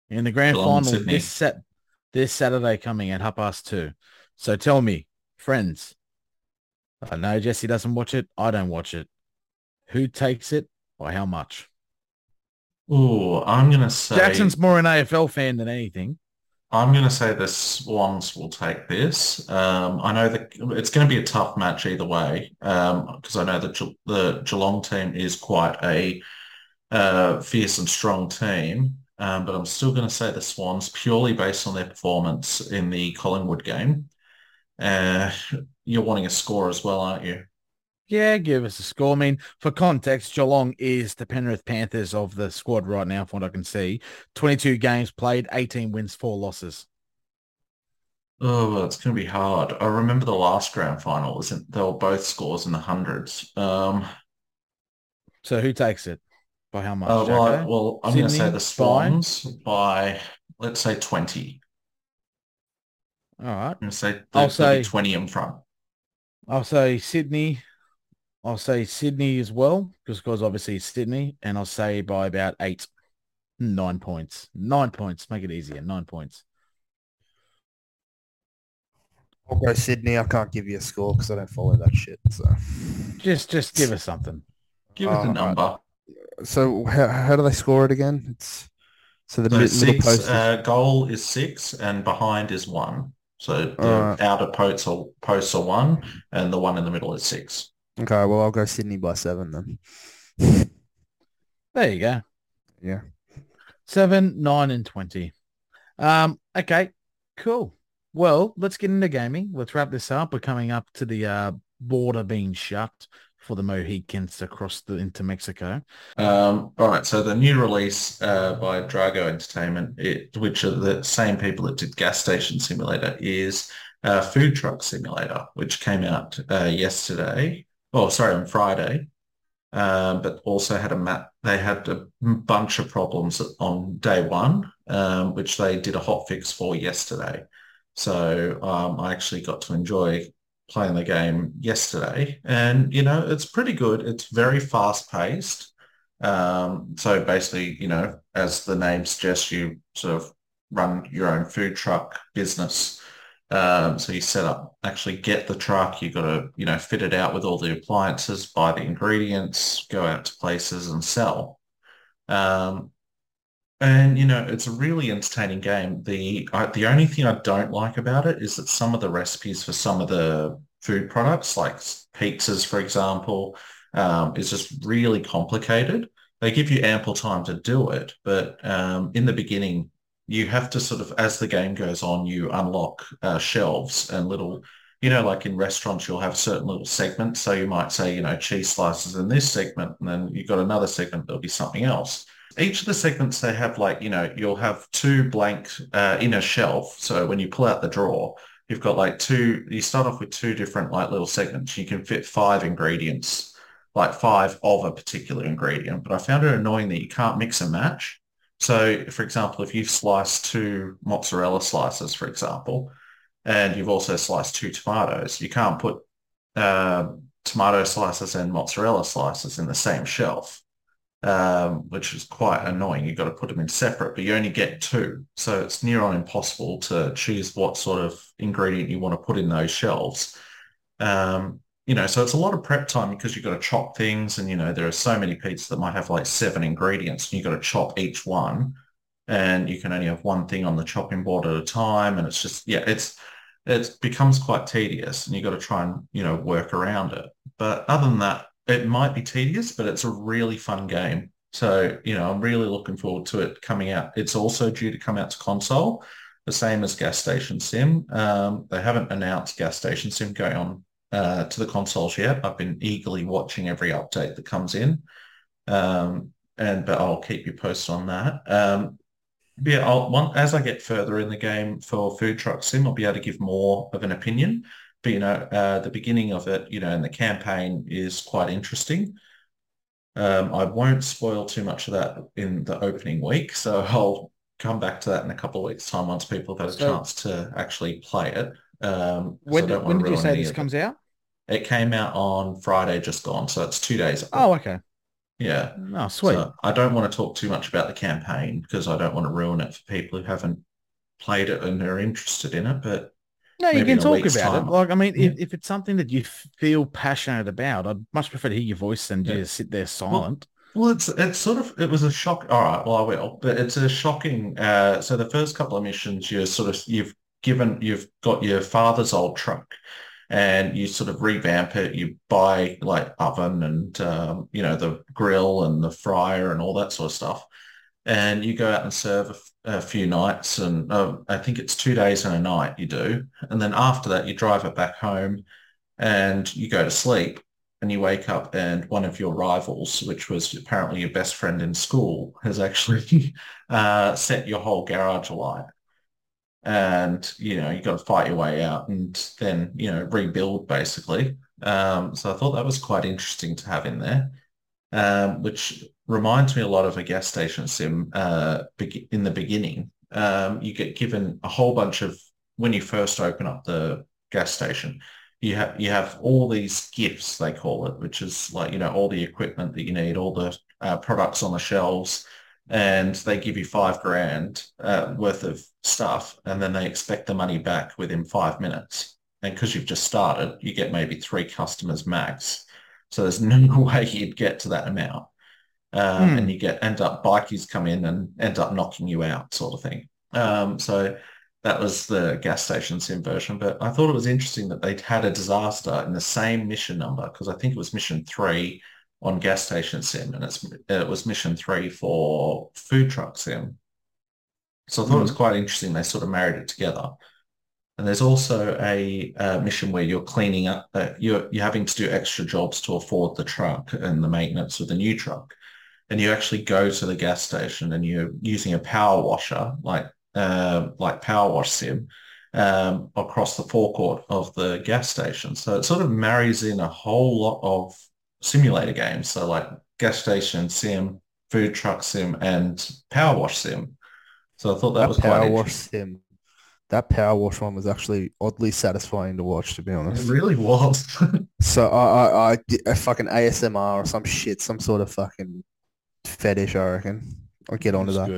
in the grand Geelong final this set this Saturday coming at half past two. So tell me, friends. I know Jesse doesn't watch it. I don't watch it. Who takes it by how much? Oh, I'm gonna say Jackson's more an AFL fan than anything. I'm going to say the Swans will take this. Um, I know that it's going to be a tough match either way because I know that Ge- the Geelong team is quite a uh, fierce and strong team, um, but I'm still going to say the Swans purely based on their performance in the Collingwood game. Uh, you're wanting a score as well, aren't you? Yeah, give us a score. I mean, for context, Geelong is the Penrith Panthers of the squad right now, from what I can see. 22 games played, 18 wins, four losses. Oh, well, it's going to be hard. I remember the last grand final, wasn't they were both scores in the hundreds. Um, So who takes it? By how much? Uh, well, I, well, I'm going to say the? Swans by, let's say 20. All right. I'm going to say I'll they'll, they'll be say- 20 in front. I'll say Sydney. I'll say Sydney as well, just because obviously it's Sydney, and I'll say by about eight. Nine points. Nine points. Make it easier. Nine points. I'll go Sydney. I can't give you a score because I don't follow that shit. So, Just just give us something. Give us Uh, a number. so how, how do they score it again? It's so the So mid, middle six, post. is- uh, goal is six and behind is one. So the Alright. outer posts are, posts are one and the one in the middle is six. Okay, well I'll go Sydney by seven then. There you go. Yeah. Seven, nine, and twenty. Um, okay, cool. Well, let's get into gaming. Let's wrap this up. We're coming up to the uh, border being shut for the Mohicans to cross the, into Mexico. Um, all right, so the new release uh, by Drago Entertainment, it, which are the same people that did Gas Station Simulator, is uh, Food Truck Simulator, which came out uh, yesterday. Oh, sorry, on Friday. Um, but also had a map. They had a bunch of problems on day one, um, which they did a hot fix for yesterday. So um, I actually got to enjoy playing the game yesterday, and you know it's pretty good. It's very fast paced. Um, so basically, you know, as the name suggests, you sort of run your own food truck business. Um, so you set up, actually get the truck. You got to, you know, fit it out with all the appliances, buy the ingredients, go out to places and sell. Um, and you know, it's a really entertaining game. The I, the only thing I don't like about it is that some of the recipes for some of the food products, like pizzas, for example, um, is just really complicated. They give you ample time to do it, but um, in the beginning, you have to sort of, as the game goes on, you unlock uh, shelves and little, you know, like in restaurants, you'll have certain little segments. So you might say, you know, cheese slices in this segment, and then you've got another segment that'll be something else. Each of the segments they have like you know you'll have two blank uh, in a shelf. So when you pull out the drawer you've got like two you start off with two different like little segments. You can fit five ingredients like five of a particular ingredient. But i found it annoying that you can't mix and match so for example if you've sliced two mozzarella slices for example and you've also sliced two tomatoes you can't put uh, tomato slices and mozzarella slices in the same shelf um, which is quite annoying. You've got to put them in separate, but you only get two. So it's near on impossible to choose what sort of ingredient you want to put in those shelves. Um, you know, so it's a lot of prep time because you've got to chop things and, you know, there are so many pizzas that might have like seven ingredients and you've got to chop each one and you can only have one thing on the chopping board at a time. And it's just, yeah, it's, it becomes quite tedious and you've got to try and, you know, work around it. But other than that, it might be tedious, but it's a really fun game. So, you know, I'm really looking forward to it coming out. It's also due to come out to console, the same as Gas Station Sim. Um, they haven't announced Gas Station Sim going on uh, to the consoles yet. I've been eagerly watching every update that comes in. Um, and but I'll keep you posted on that. Um, yeah, I'll, one, as I get further in the game for Food Truck Sim, I'll be able to give more of an opinion. But you know, uh, the beginning of it, you know, and the campaign is quite interesting. Um, I won't spoil too much of that in the opening week, so I'll come back to that in a couple of weeks' time once people have had a So- chance to actually play it. Um, When, don't when did you say this it. comes out? It came out on Friday, just gone, so it's two days. ago. Oh, okay. yeah. Oh, sweet. So I don't want to talk too much about the campaign because I don't want to ruin it for people who haven't played it and are interested in it. But No, you can talk about time. it. Like, I mean, Yeah. if, if it's something that you feel passionate about, I'd much prefer to hear your voice than Yeah. just sit there silent. Well, it's it's sort of it was a shock. All right, well I will, but it's a shocking. Uh, so the first couple of missions, you're sort of you've given you've got your father's old truck, and you sort of revamp it. You buy like oven and um, you know the grill and the fryer and all that sort of stuff, and you go out and serve a, f- a few nights, and uh, I think it's two days and a night you do, and then after that you drive it back home, and you go to sleep and you wake up and one of your rivals, which was apparently your best friend in school, has actually uh, set your whole garage alight. And, you know, you got to fight your way out and then, you know, rebuild basically. Um, so I thought that was quite interesting to have in there, um, which reminds me a lot of a gas station sim uh, in the beginning. Um, you get given a whole bunch of, when you first open up the gas station, you have you have all these gifts they call it which is like you know all the equipment that you need all the uh, products on the shelves and they give you five grand uh, worth of stuff, and then they expect the money back within five minutes. And because you've just started, you get maybe three customers max. So there's no way you'd get to that amount. Um, Hmm. And you get end up bikies come in and end up knocking you out, sort of thing. Um, so that was the gas station sim version. But I thought it was interesting that they'd had a disaster in the same mission number because I think it was mission three on gas station sim, and it's it was mission three for food truck sim. So I thought it was quite interesting. They sort of married it together. And there's also a, uh mission where you're cleaning up, uh, you're you're having to do extra jobs to afford the truck and the maintenance of the new truck. And you actually go to the gas station and you're using a power washer, like uh, like power wash sim, um, across the forecourt of the gas station. So it sort of marries in a whole lot of simulator games. So like gas station sim, food truck sim, and power wash sim. So I thought that, That was quite power wash sim. That power wash one was actually oddly satisfying to watch, to be honest. It really was. So I, I, I fucking ASMR or some shit, some sort of fucking fetish, I reckon. I'll get onto That's that.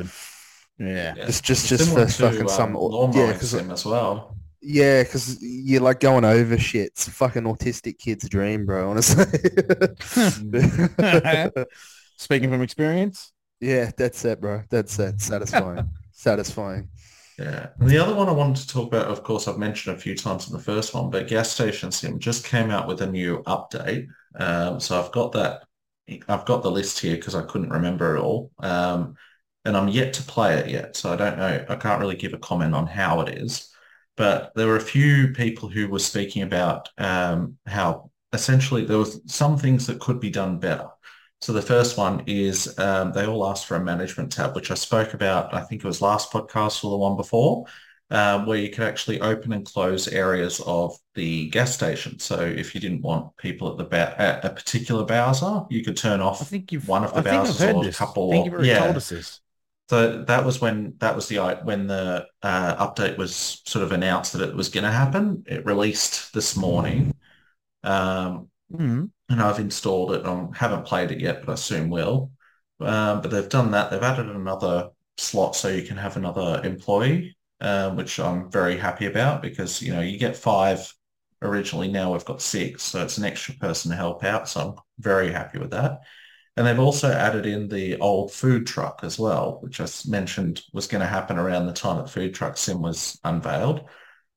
good. Yeah. Yeah. Just, just, just Similar for to, fucking some, um, lawn yeah, because sim as well. Yeah, because you're like going over shit. It's a fucking autistic kid's dream, bro. Honestly. Speaking from experience, yeah, that's it, bro. That's it. Satisfying. Satisfying. Yeah. And the other one I wanted to talk about, of course, I've mentioned a few times in the first one, but Gas Station Sim just came out with a new update. Um, so I've got that, I've got the list here because I couldn't remember it all. Um, and I'm yet to play it yet. So I don't know, I can't really give a comment on how it is. But there were a few people who were speaking about um, how essentially there was some things that could be done better. So the first one is um, they all asked for a management tab, which I spoke about, I think it was last podcast or the one before, um, where you could actually open and close areas of the gas station. So if you didn't want people at the ba- at a particular Bowser, you could turn off I think you've one of the I think I've Bowsers heard or a couple I think you've yeah. told us this. So that was when that was the when the uh, update was sort of announced that it was going to happen. It released this morning, um, Mm. and I've installed it. I haven't played it yet, but I soon will. Um, but they've done that. They've added another slot so you can have another employee, um, which I'm very happy about because you know you get five originally. Now we've got six, so it's an extra person to help out. So I'm very happy with that. And they've also added in the old food truck as well, which I mentioned was going to happen around the time that Food Truck Sim was unveiled.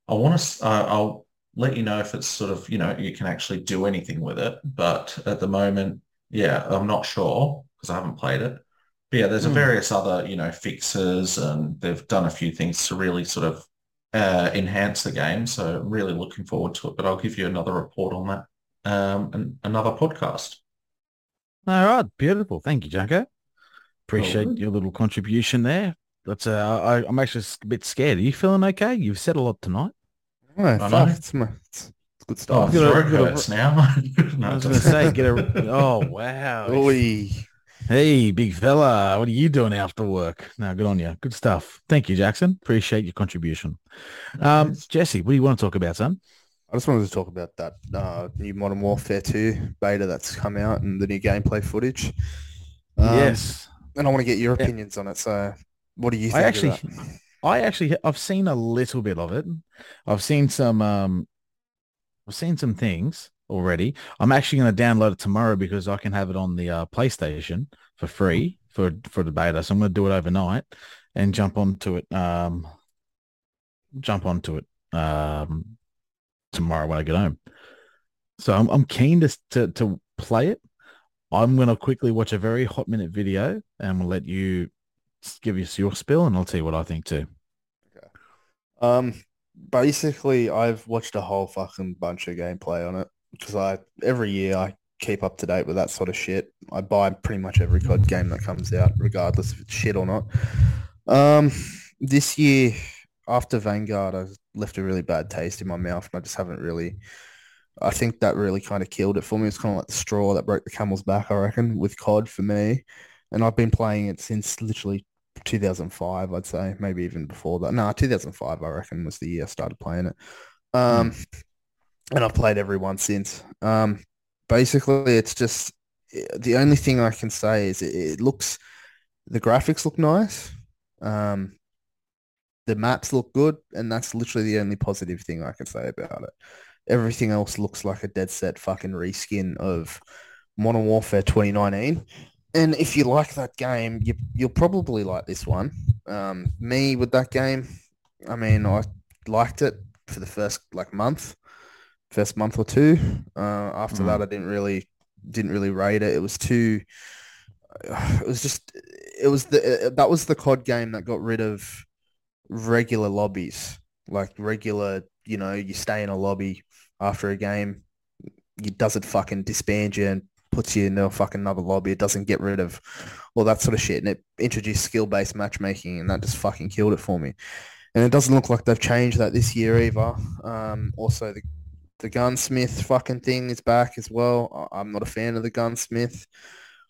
I want to, uh, I'll let you know if it's sort of, you know, you can actually do anything with it. But at the moment, yeah, I'm not sure because I haven't played it. But yeah, there's a Hmm. various other, you know, fixes and they've done a few things to really sort of uh, enhance the game. So I'm really looking forward to it. But I'll give you another report on that um, and another podcast. All right, beautiful. Thank you, Junko. Appreciate good. your little contribution there. That's uh, I, I'm actually a bit scared. Are you feeling okay? You've said a lot tonight. Oh, I fuck, know. it's, my, it's, it's good Oh, stuff. you gotta- throat you gotta- hurts now. No, I was going to say, get a. Oh wow. Oi. Hey, big fella, what are you doing after work? Now, good on you. Good stuff. Thank you, Jackson. Appreciate your contribution. Um, Jesse, what do you want to talk about, son? I just wanted to talk about that uh, new Modern Warfare 2 beta that's come out and the new gameplay footage. Um, yes, And I want to get your Yeah. opinions on it. So what do you think I actually? I actually, I've seen a little bit of it. I've seen some, um, I've seen some things already. I'm actually going to download it tomorrow because I can have it on the uh, PlayStation for free for for the beta. So I'm going to do it overnight and jump onto it. Um, jump onto it um, tomorrow when I get home. So I'm I'm keen to to, to play it. I'm going to quickly watch a very hot minute video and we'll let you give us your spill and I'll tell you what I think too. Okay. Um, basically, I've watched a whole fucking bunch of gameplay on it because I every year I keep up to date with that sort of shit. I buy pretty much every COD game that comes out, regardless if it's shit or not. Um, this year after Vanguard, I left a really bad taste in my mouth, and I just haven't really. I think that really kind of killed it for me. It's kind of like the straw that broke the camel's back, I reckon, with COD for me. And I've been playing it since literally 2005, I'd say, maybe even before that. No, 2005, I reckon, was the year I started playing it. Um, and I've played every one since. Um, basically, it's just the only thing I can say is it, it looks the graphics look nice. Um, the maps look good, and that's literally the only positive thing I can say about it. Everything else looks like a dead set fucking reskin of Modern Warfare 2019. And if you like that game, you, you'll probably like this one. Um, me with that game, I mean, I liked it for the first like month, first month or two. Uh, after Mm. that, I didn't really didn't really rate it. It was too. It was just. It was the that was the COD game that got rid of regular lobbies, like regular. You know, you stay in a lobby after a game. It doesn't fucking disband you and puts you in a fucking another lobby. It doesn't get rid of all that sort of shit, and it introduced skill-based matchmaking, and that just fucking killed it for me. And it doesn't look like they've changed that this year either. Um, also, the the gunsmith fucking thing is back as well. I'm not a fan of the gunsmith.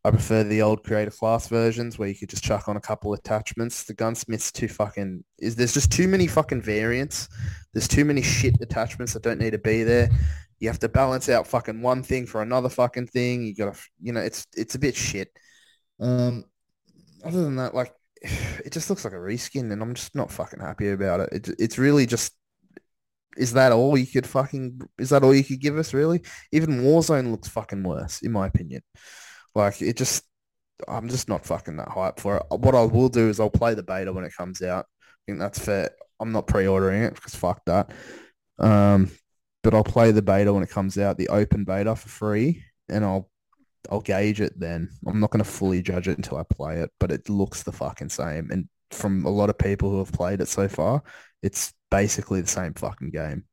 I prefer the old creator class versions where you could just chuck on a couple attachments. The gunsmith's too fucking is there's just too many fucking variants. There's too many shit attachments that don't need to be there. You have to balance out fucking one thing for another fucking thing. You gotta you know, it's it's a bit shit. Um other than that, like it just looks like a reskin and I'm just not fucking happy about it. it it's really just is that all you could fucking is that all you could give us really? Even Warzone looks fucking worse, in my opinion. Like it just I'm just not fucking that hype for it. What I will do is I'll play the beta when it comes out. I think that's fair. I'm not pre-ordering it because fuck that. Um, but I'll play the beta when it comes out, the open beta for free, and I'll I'll gauge it then. I'm not going to fully judge it until I play it, but it looks the fucking same. And from a lot of people who have played it so far, it's basically the same fucking game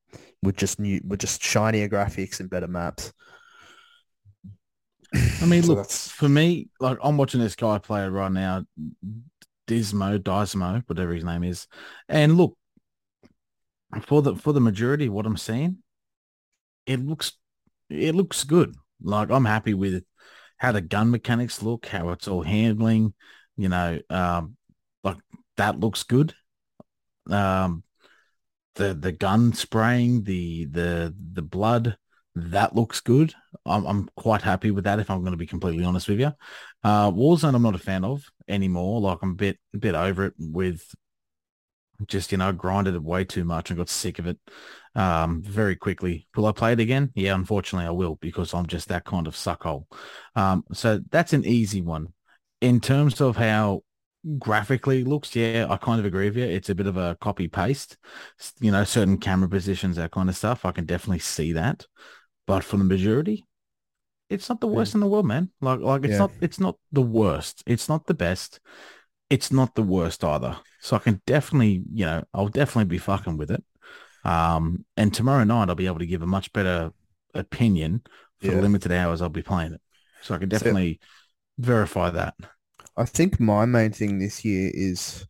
with just new, with just shinier graphics and better maps. I mean, So look, that's- for me, like I'm watching this guy play right now, Dismo, Dismo, whatever his name is, and look, for the for the majority of what I'm seeing, it looks it looks good. Like I'm happy with how the gun mechanics look, how it's all handling, you know, um, like that looks good. Um, the the gun spraying, the the the blood, that looks good. I'm I'm quite happy with that. If I'm going to be completely honest with you, uh, Warzone I'm not a fan of anymore. Like I'm a bit a bit over it with just you know grinded it way too much and got sick of it um very quickly. Will i play it again? Yeah unfortunately i will because i'm just that kind of suckhole. Um so that's an easy one. In terms of how graphically looks yeah i kind of agree with you. It's a bit of a copy paste you know certain camera positions that kind of stuff. I can definitely see that. But for the majority it's not the worst in the world man like like it's Yeah. not it's not the worst it's not the best it's not the worst either. So I can definitely, you know, I'll definitely be fucking with it. Um, and tomorrow night I'll be able to give a much better opinion for Yeah. the limited hours I'll be playing it. So I can definitely verify that. I think my main thing this year is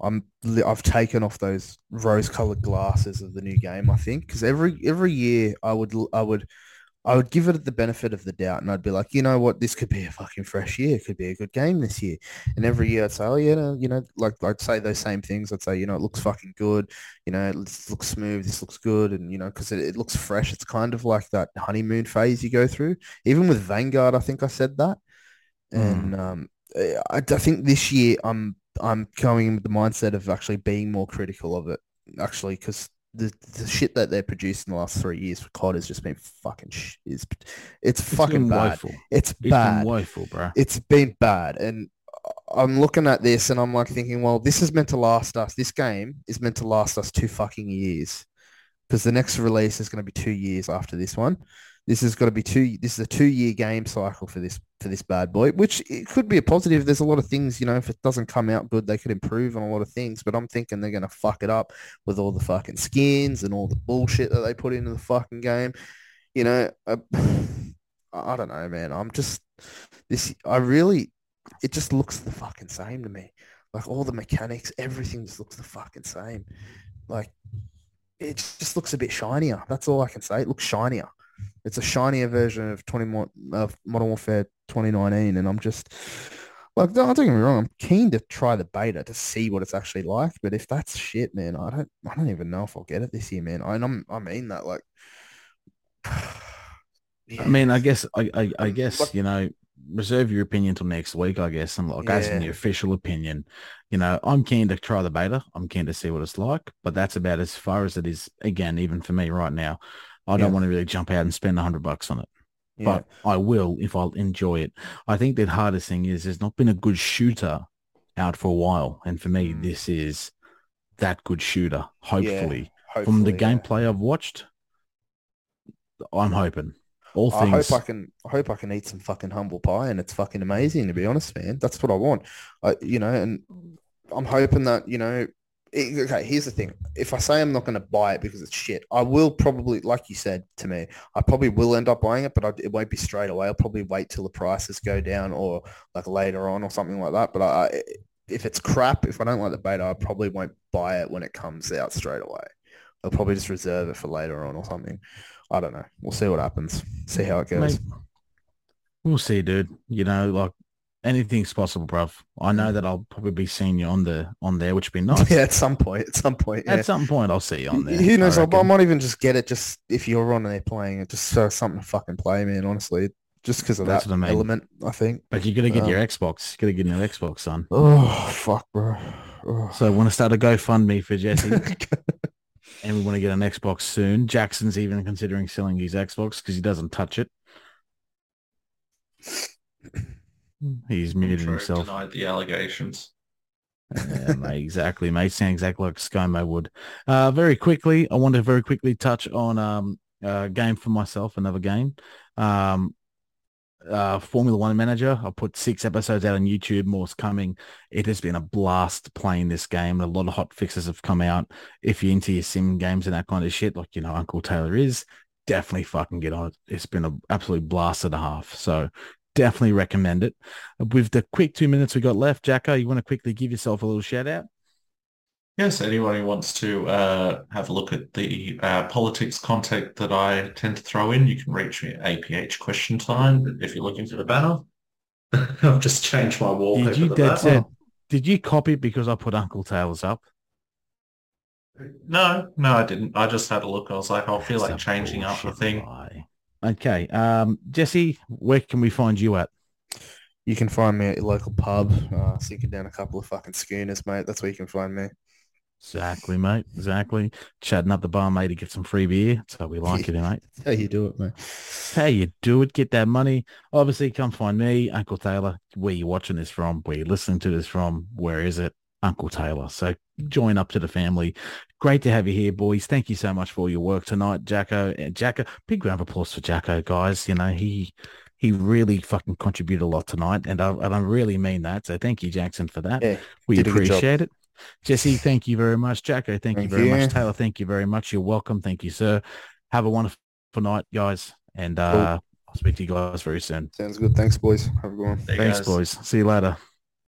I'm I've taken off those rose-colored glasses of the new game. I think because every every year I would I would I would give it the benefit of the doubt, and I'd be like, you know what, this could be a fucking fresh year. It could be a good game this year. And every year I'd say, oh yeah, no, you know, like I'd say those same things. I'd say, you know, it looks fucking good. You know, it looks smooth. This looks good, and you know, because it, it looks fresh. It's kind of like that honeymoon phase you go through. Even with Vanguard, I think I said that. And um, I, I think this year I'm I'm going with the mindset of actually being more critical of it. Actually, because the the shit that they're producing the last three years for COD has just been fucking sh- is it's, It's fucking bad. woeful. It's It's bad. woeful, bro. It's been bad, and I'm looking at this and I'm like thinking, well, this is meant to last us. This game is meant to last us two fucking years, because the next release is going to be two years after this one. This is going to be two. This is a two-year game cycle for this for this bad boy, which it could be a positive. There's a lot of things, you know, if it doesn't come out good, they could improve on a lot of things. But I'm thinking they're going to fuck it up with all the fucking skins and all the bullshit that they put into the fucking game. You know, I, I don't know, man. I'm just this. I really, it just looks the fucking same to me. Like all the mechanics, everything just looks the fucking same. Like it just looks a bit shinier. That's all I can say. It looks shinier. It's a shinier version of 20 mo- of Modern Warfare 2019, and I'm just like, don't, don't get me wrong. I'm keen to try the beta to see what it's actually like. But if that's shit, man, I don't, I don't even know if I'll get it this year, man. I, and I'm, I mean that, like, I mean, I guess, I, I, I guess, you know, reserve your opinion till next week, I guess. And like, Yeah. the official opinion, you know, I'm keen to try the beta. I'm keen to see what it's like, but that's about as far as it is. Again, even for me right now, I don't Yeah. want to really jump out and spend a hundred bucks on it, Yeah. but I will if I'll enjoy it. I think the hardest thing is there's not been a good shooter out for a while, and for me, Mm. this is that good shooter. Hopefully, from Hopefully, the yeah. gameplay I've watched, I'm hoping. All I things. hope I can. I hope I can eat some fucking humble pie, and it's fucking amazing. To be honest, man, that's what I want. I, you know, and I'm hoping that you know. Okay, here's the thing. If I say I'm not going to buy it because it's shit, I will probably, like you said to me, I probably will end up buying it, but I, it won't be straight away. I'll probably wait till the prices go down or like later on or something like that. But I- if it's crap, if I don't like the beta, I probably won't buy it when it comes out straight away. I'll probably just reserve it for later on or something. I don't know. We'll see what happens. See how it goes. Mate, we'll see, dude. You know, like anything's possible, bruv. I know that I'll probably be seeing you on the on there, which would be nice. Yeah, at some point. At some point. Yeah. At some point, I'll see you on there. Who knows? I I, might even just get it just if you're on there playing it, just so something to fucking play, man. Honestly, just because of That's that what I mean. element, I think. But you got to get Um, your Xbox. You got to get your Xbox, son. Oh fuck, bro. Oh. So I want to start a GoFundMe for Jesse, and we want to get an Xbox soon. Jackson's even considering selling his Xbox because he doesn't touch it. He's muted True, himself. Denied the allegations. yeah, mate, exactly, mate. Sound exactly like ScoMo would. Uh, very quickly, I want to very quickly touch on um, a game for myself, another game. Um, uh, Formula One Manager. I put six episodes out on YouTube. More's coming. It has been a blast playing this game. A lot of hot fixes have come out. If you're into your sim games and that kind of shit, like you know Uncle Taylor is, definitely fucking get on it. It's been an absolute blast and a half. So definitely recommend it. With the quick two minutes we got left, Jacko, you want to quickly give yourself a little shout out? Yes, anyone who wants to uh, have a look at the uh, politics content that I tend to throw in, you can reach me at APH question time if you're looking for the banner. I've just changed my wallpaper. Did you dead that. set? Did you copy it because I put Uncle Tails up? No, no, I didn't. I just had a look. I was like, I'll feel That's like changing up the thing. lie. Okay. Um, Jesse, where can we find you at? You can find me at your local pub, uh, sinking down a couple of fucking schooners, mate. That's where you can find me. Exactly, mate. Exactly. Chatting up the bar, mate, to get some free beer. That's how we like it, mate. That's how you do it, mate. How you do it, get that money. Obviously, come find me, Uncle Taylor. Where you watching this from? Where you listening to this from? Where is it? Uncle Taylor. So join up to the family. Great to have you here, boys. Thank you so much for all your work tonight, Jacko. Jacko, big round of applause for Jacko, guys. You know, he he really fucking contributed a lot tonight, and I, and I really mean that. So thank you, Jackson, for that. Yeah, we did a good job. appreciate it. Jesse, thank you very much. Jacko, thank, you very you. much. Taylor, thank you very much. You're welcome. Thank you, sir. Have a wonderful night, guys. And uh, I'll speak to you guys very soon. Sounds good. Thanks, boys. Have a good one. Thanks, guys. boys. See you later.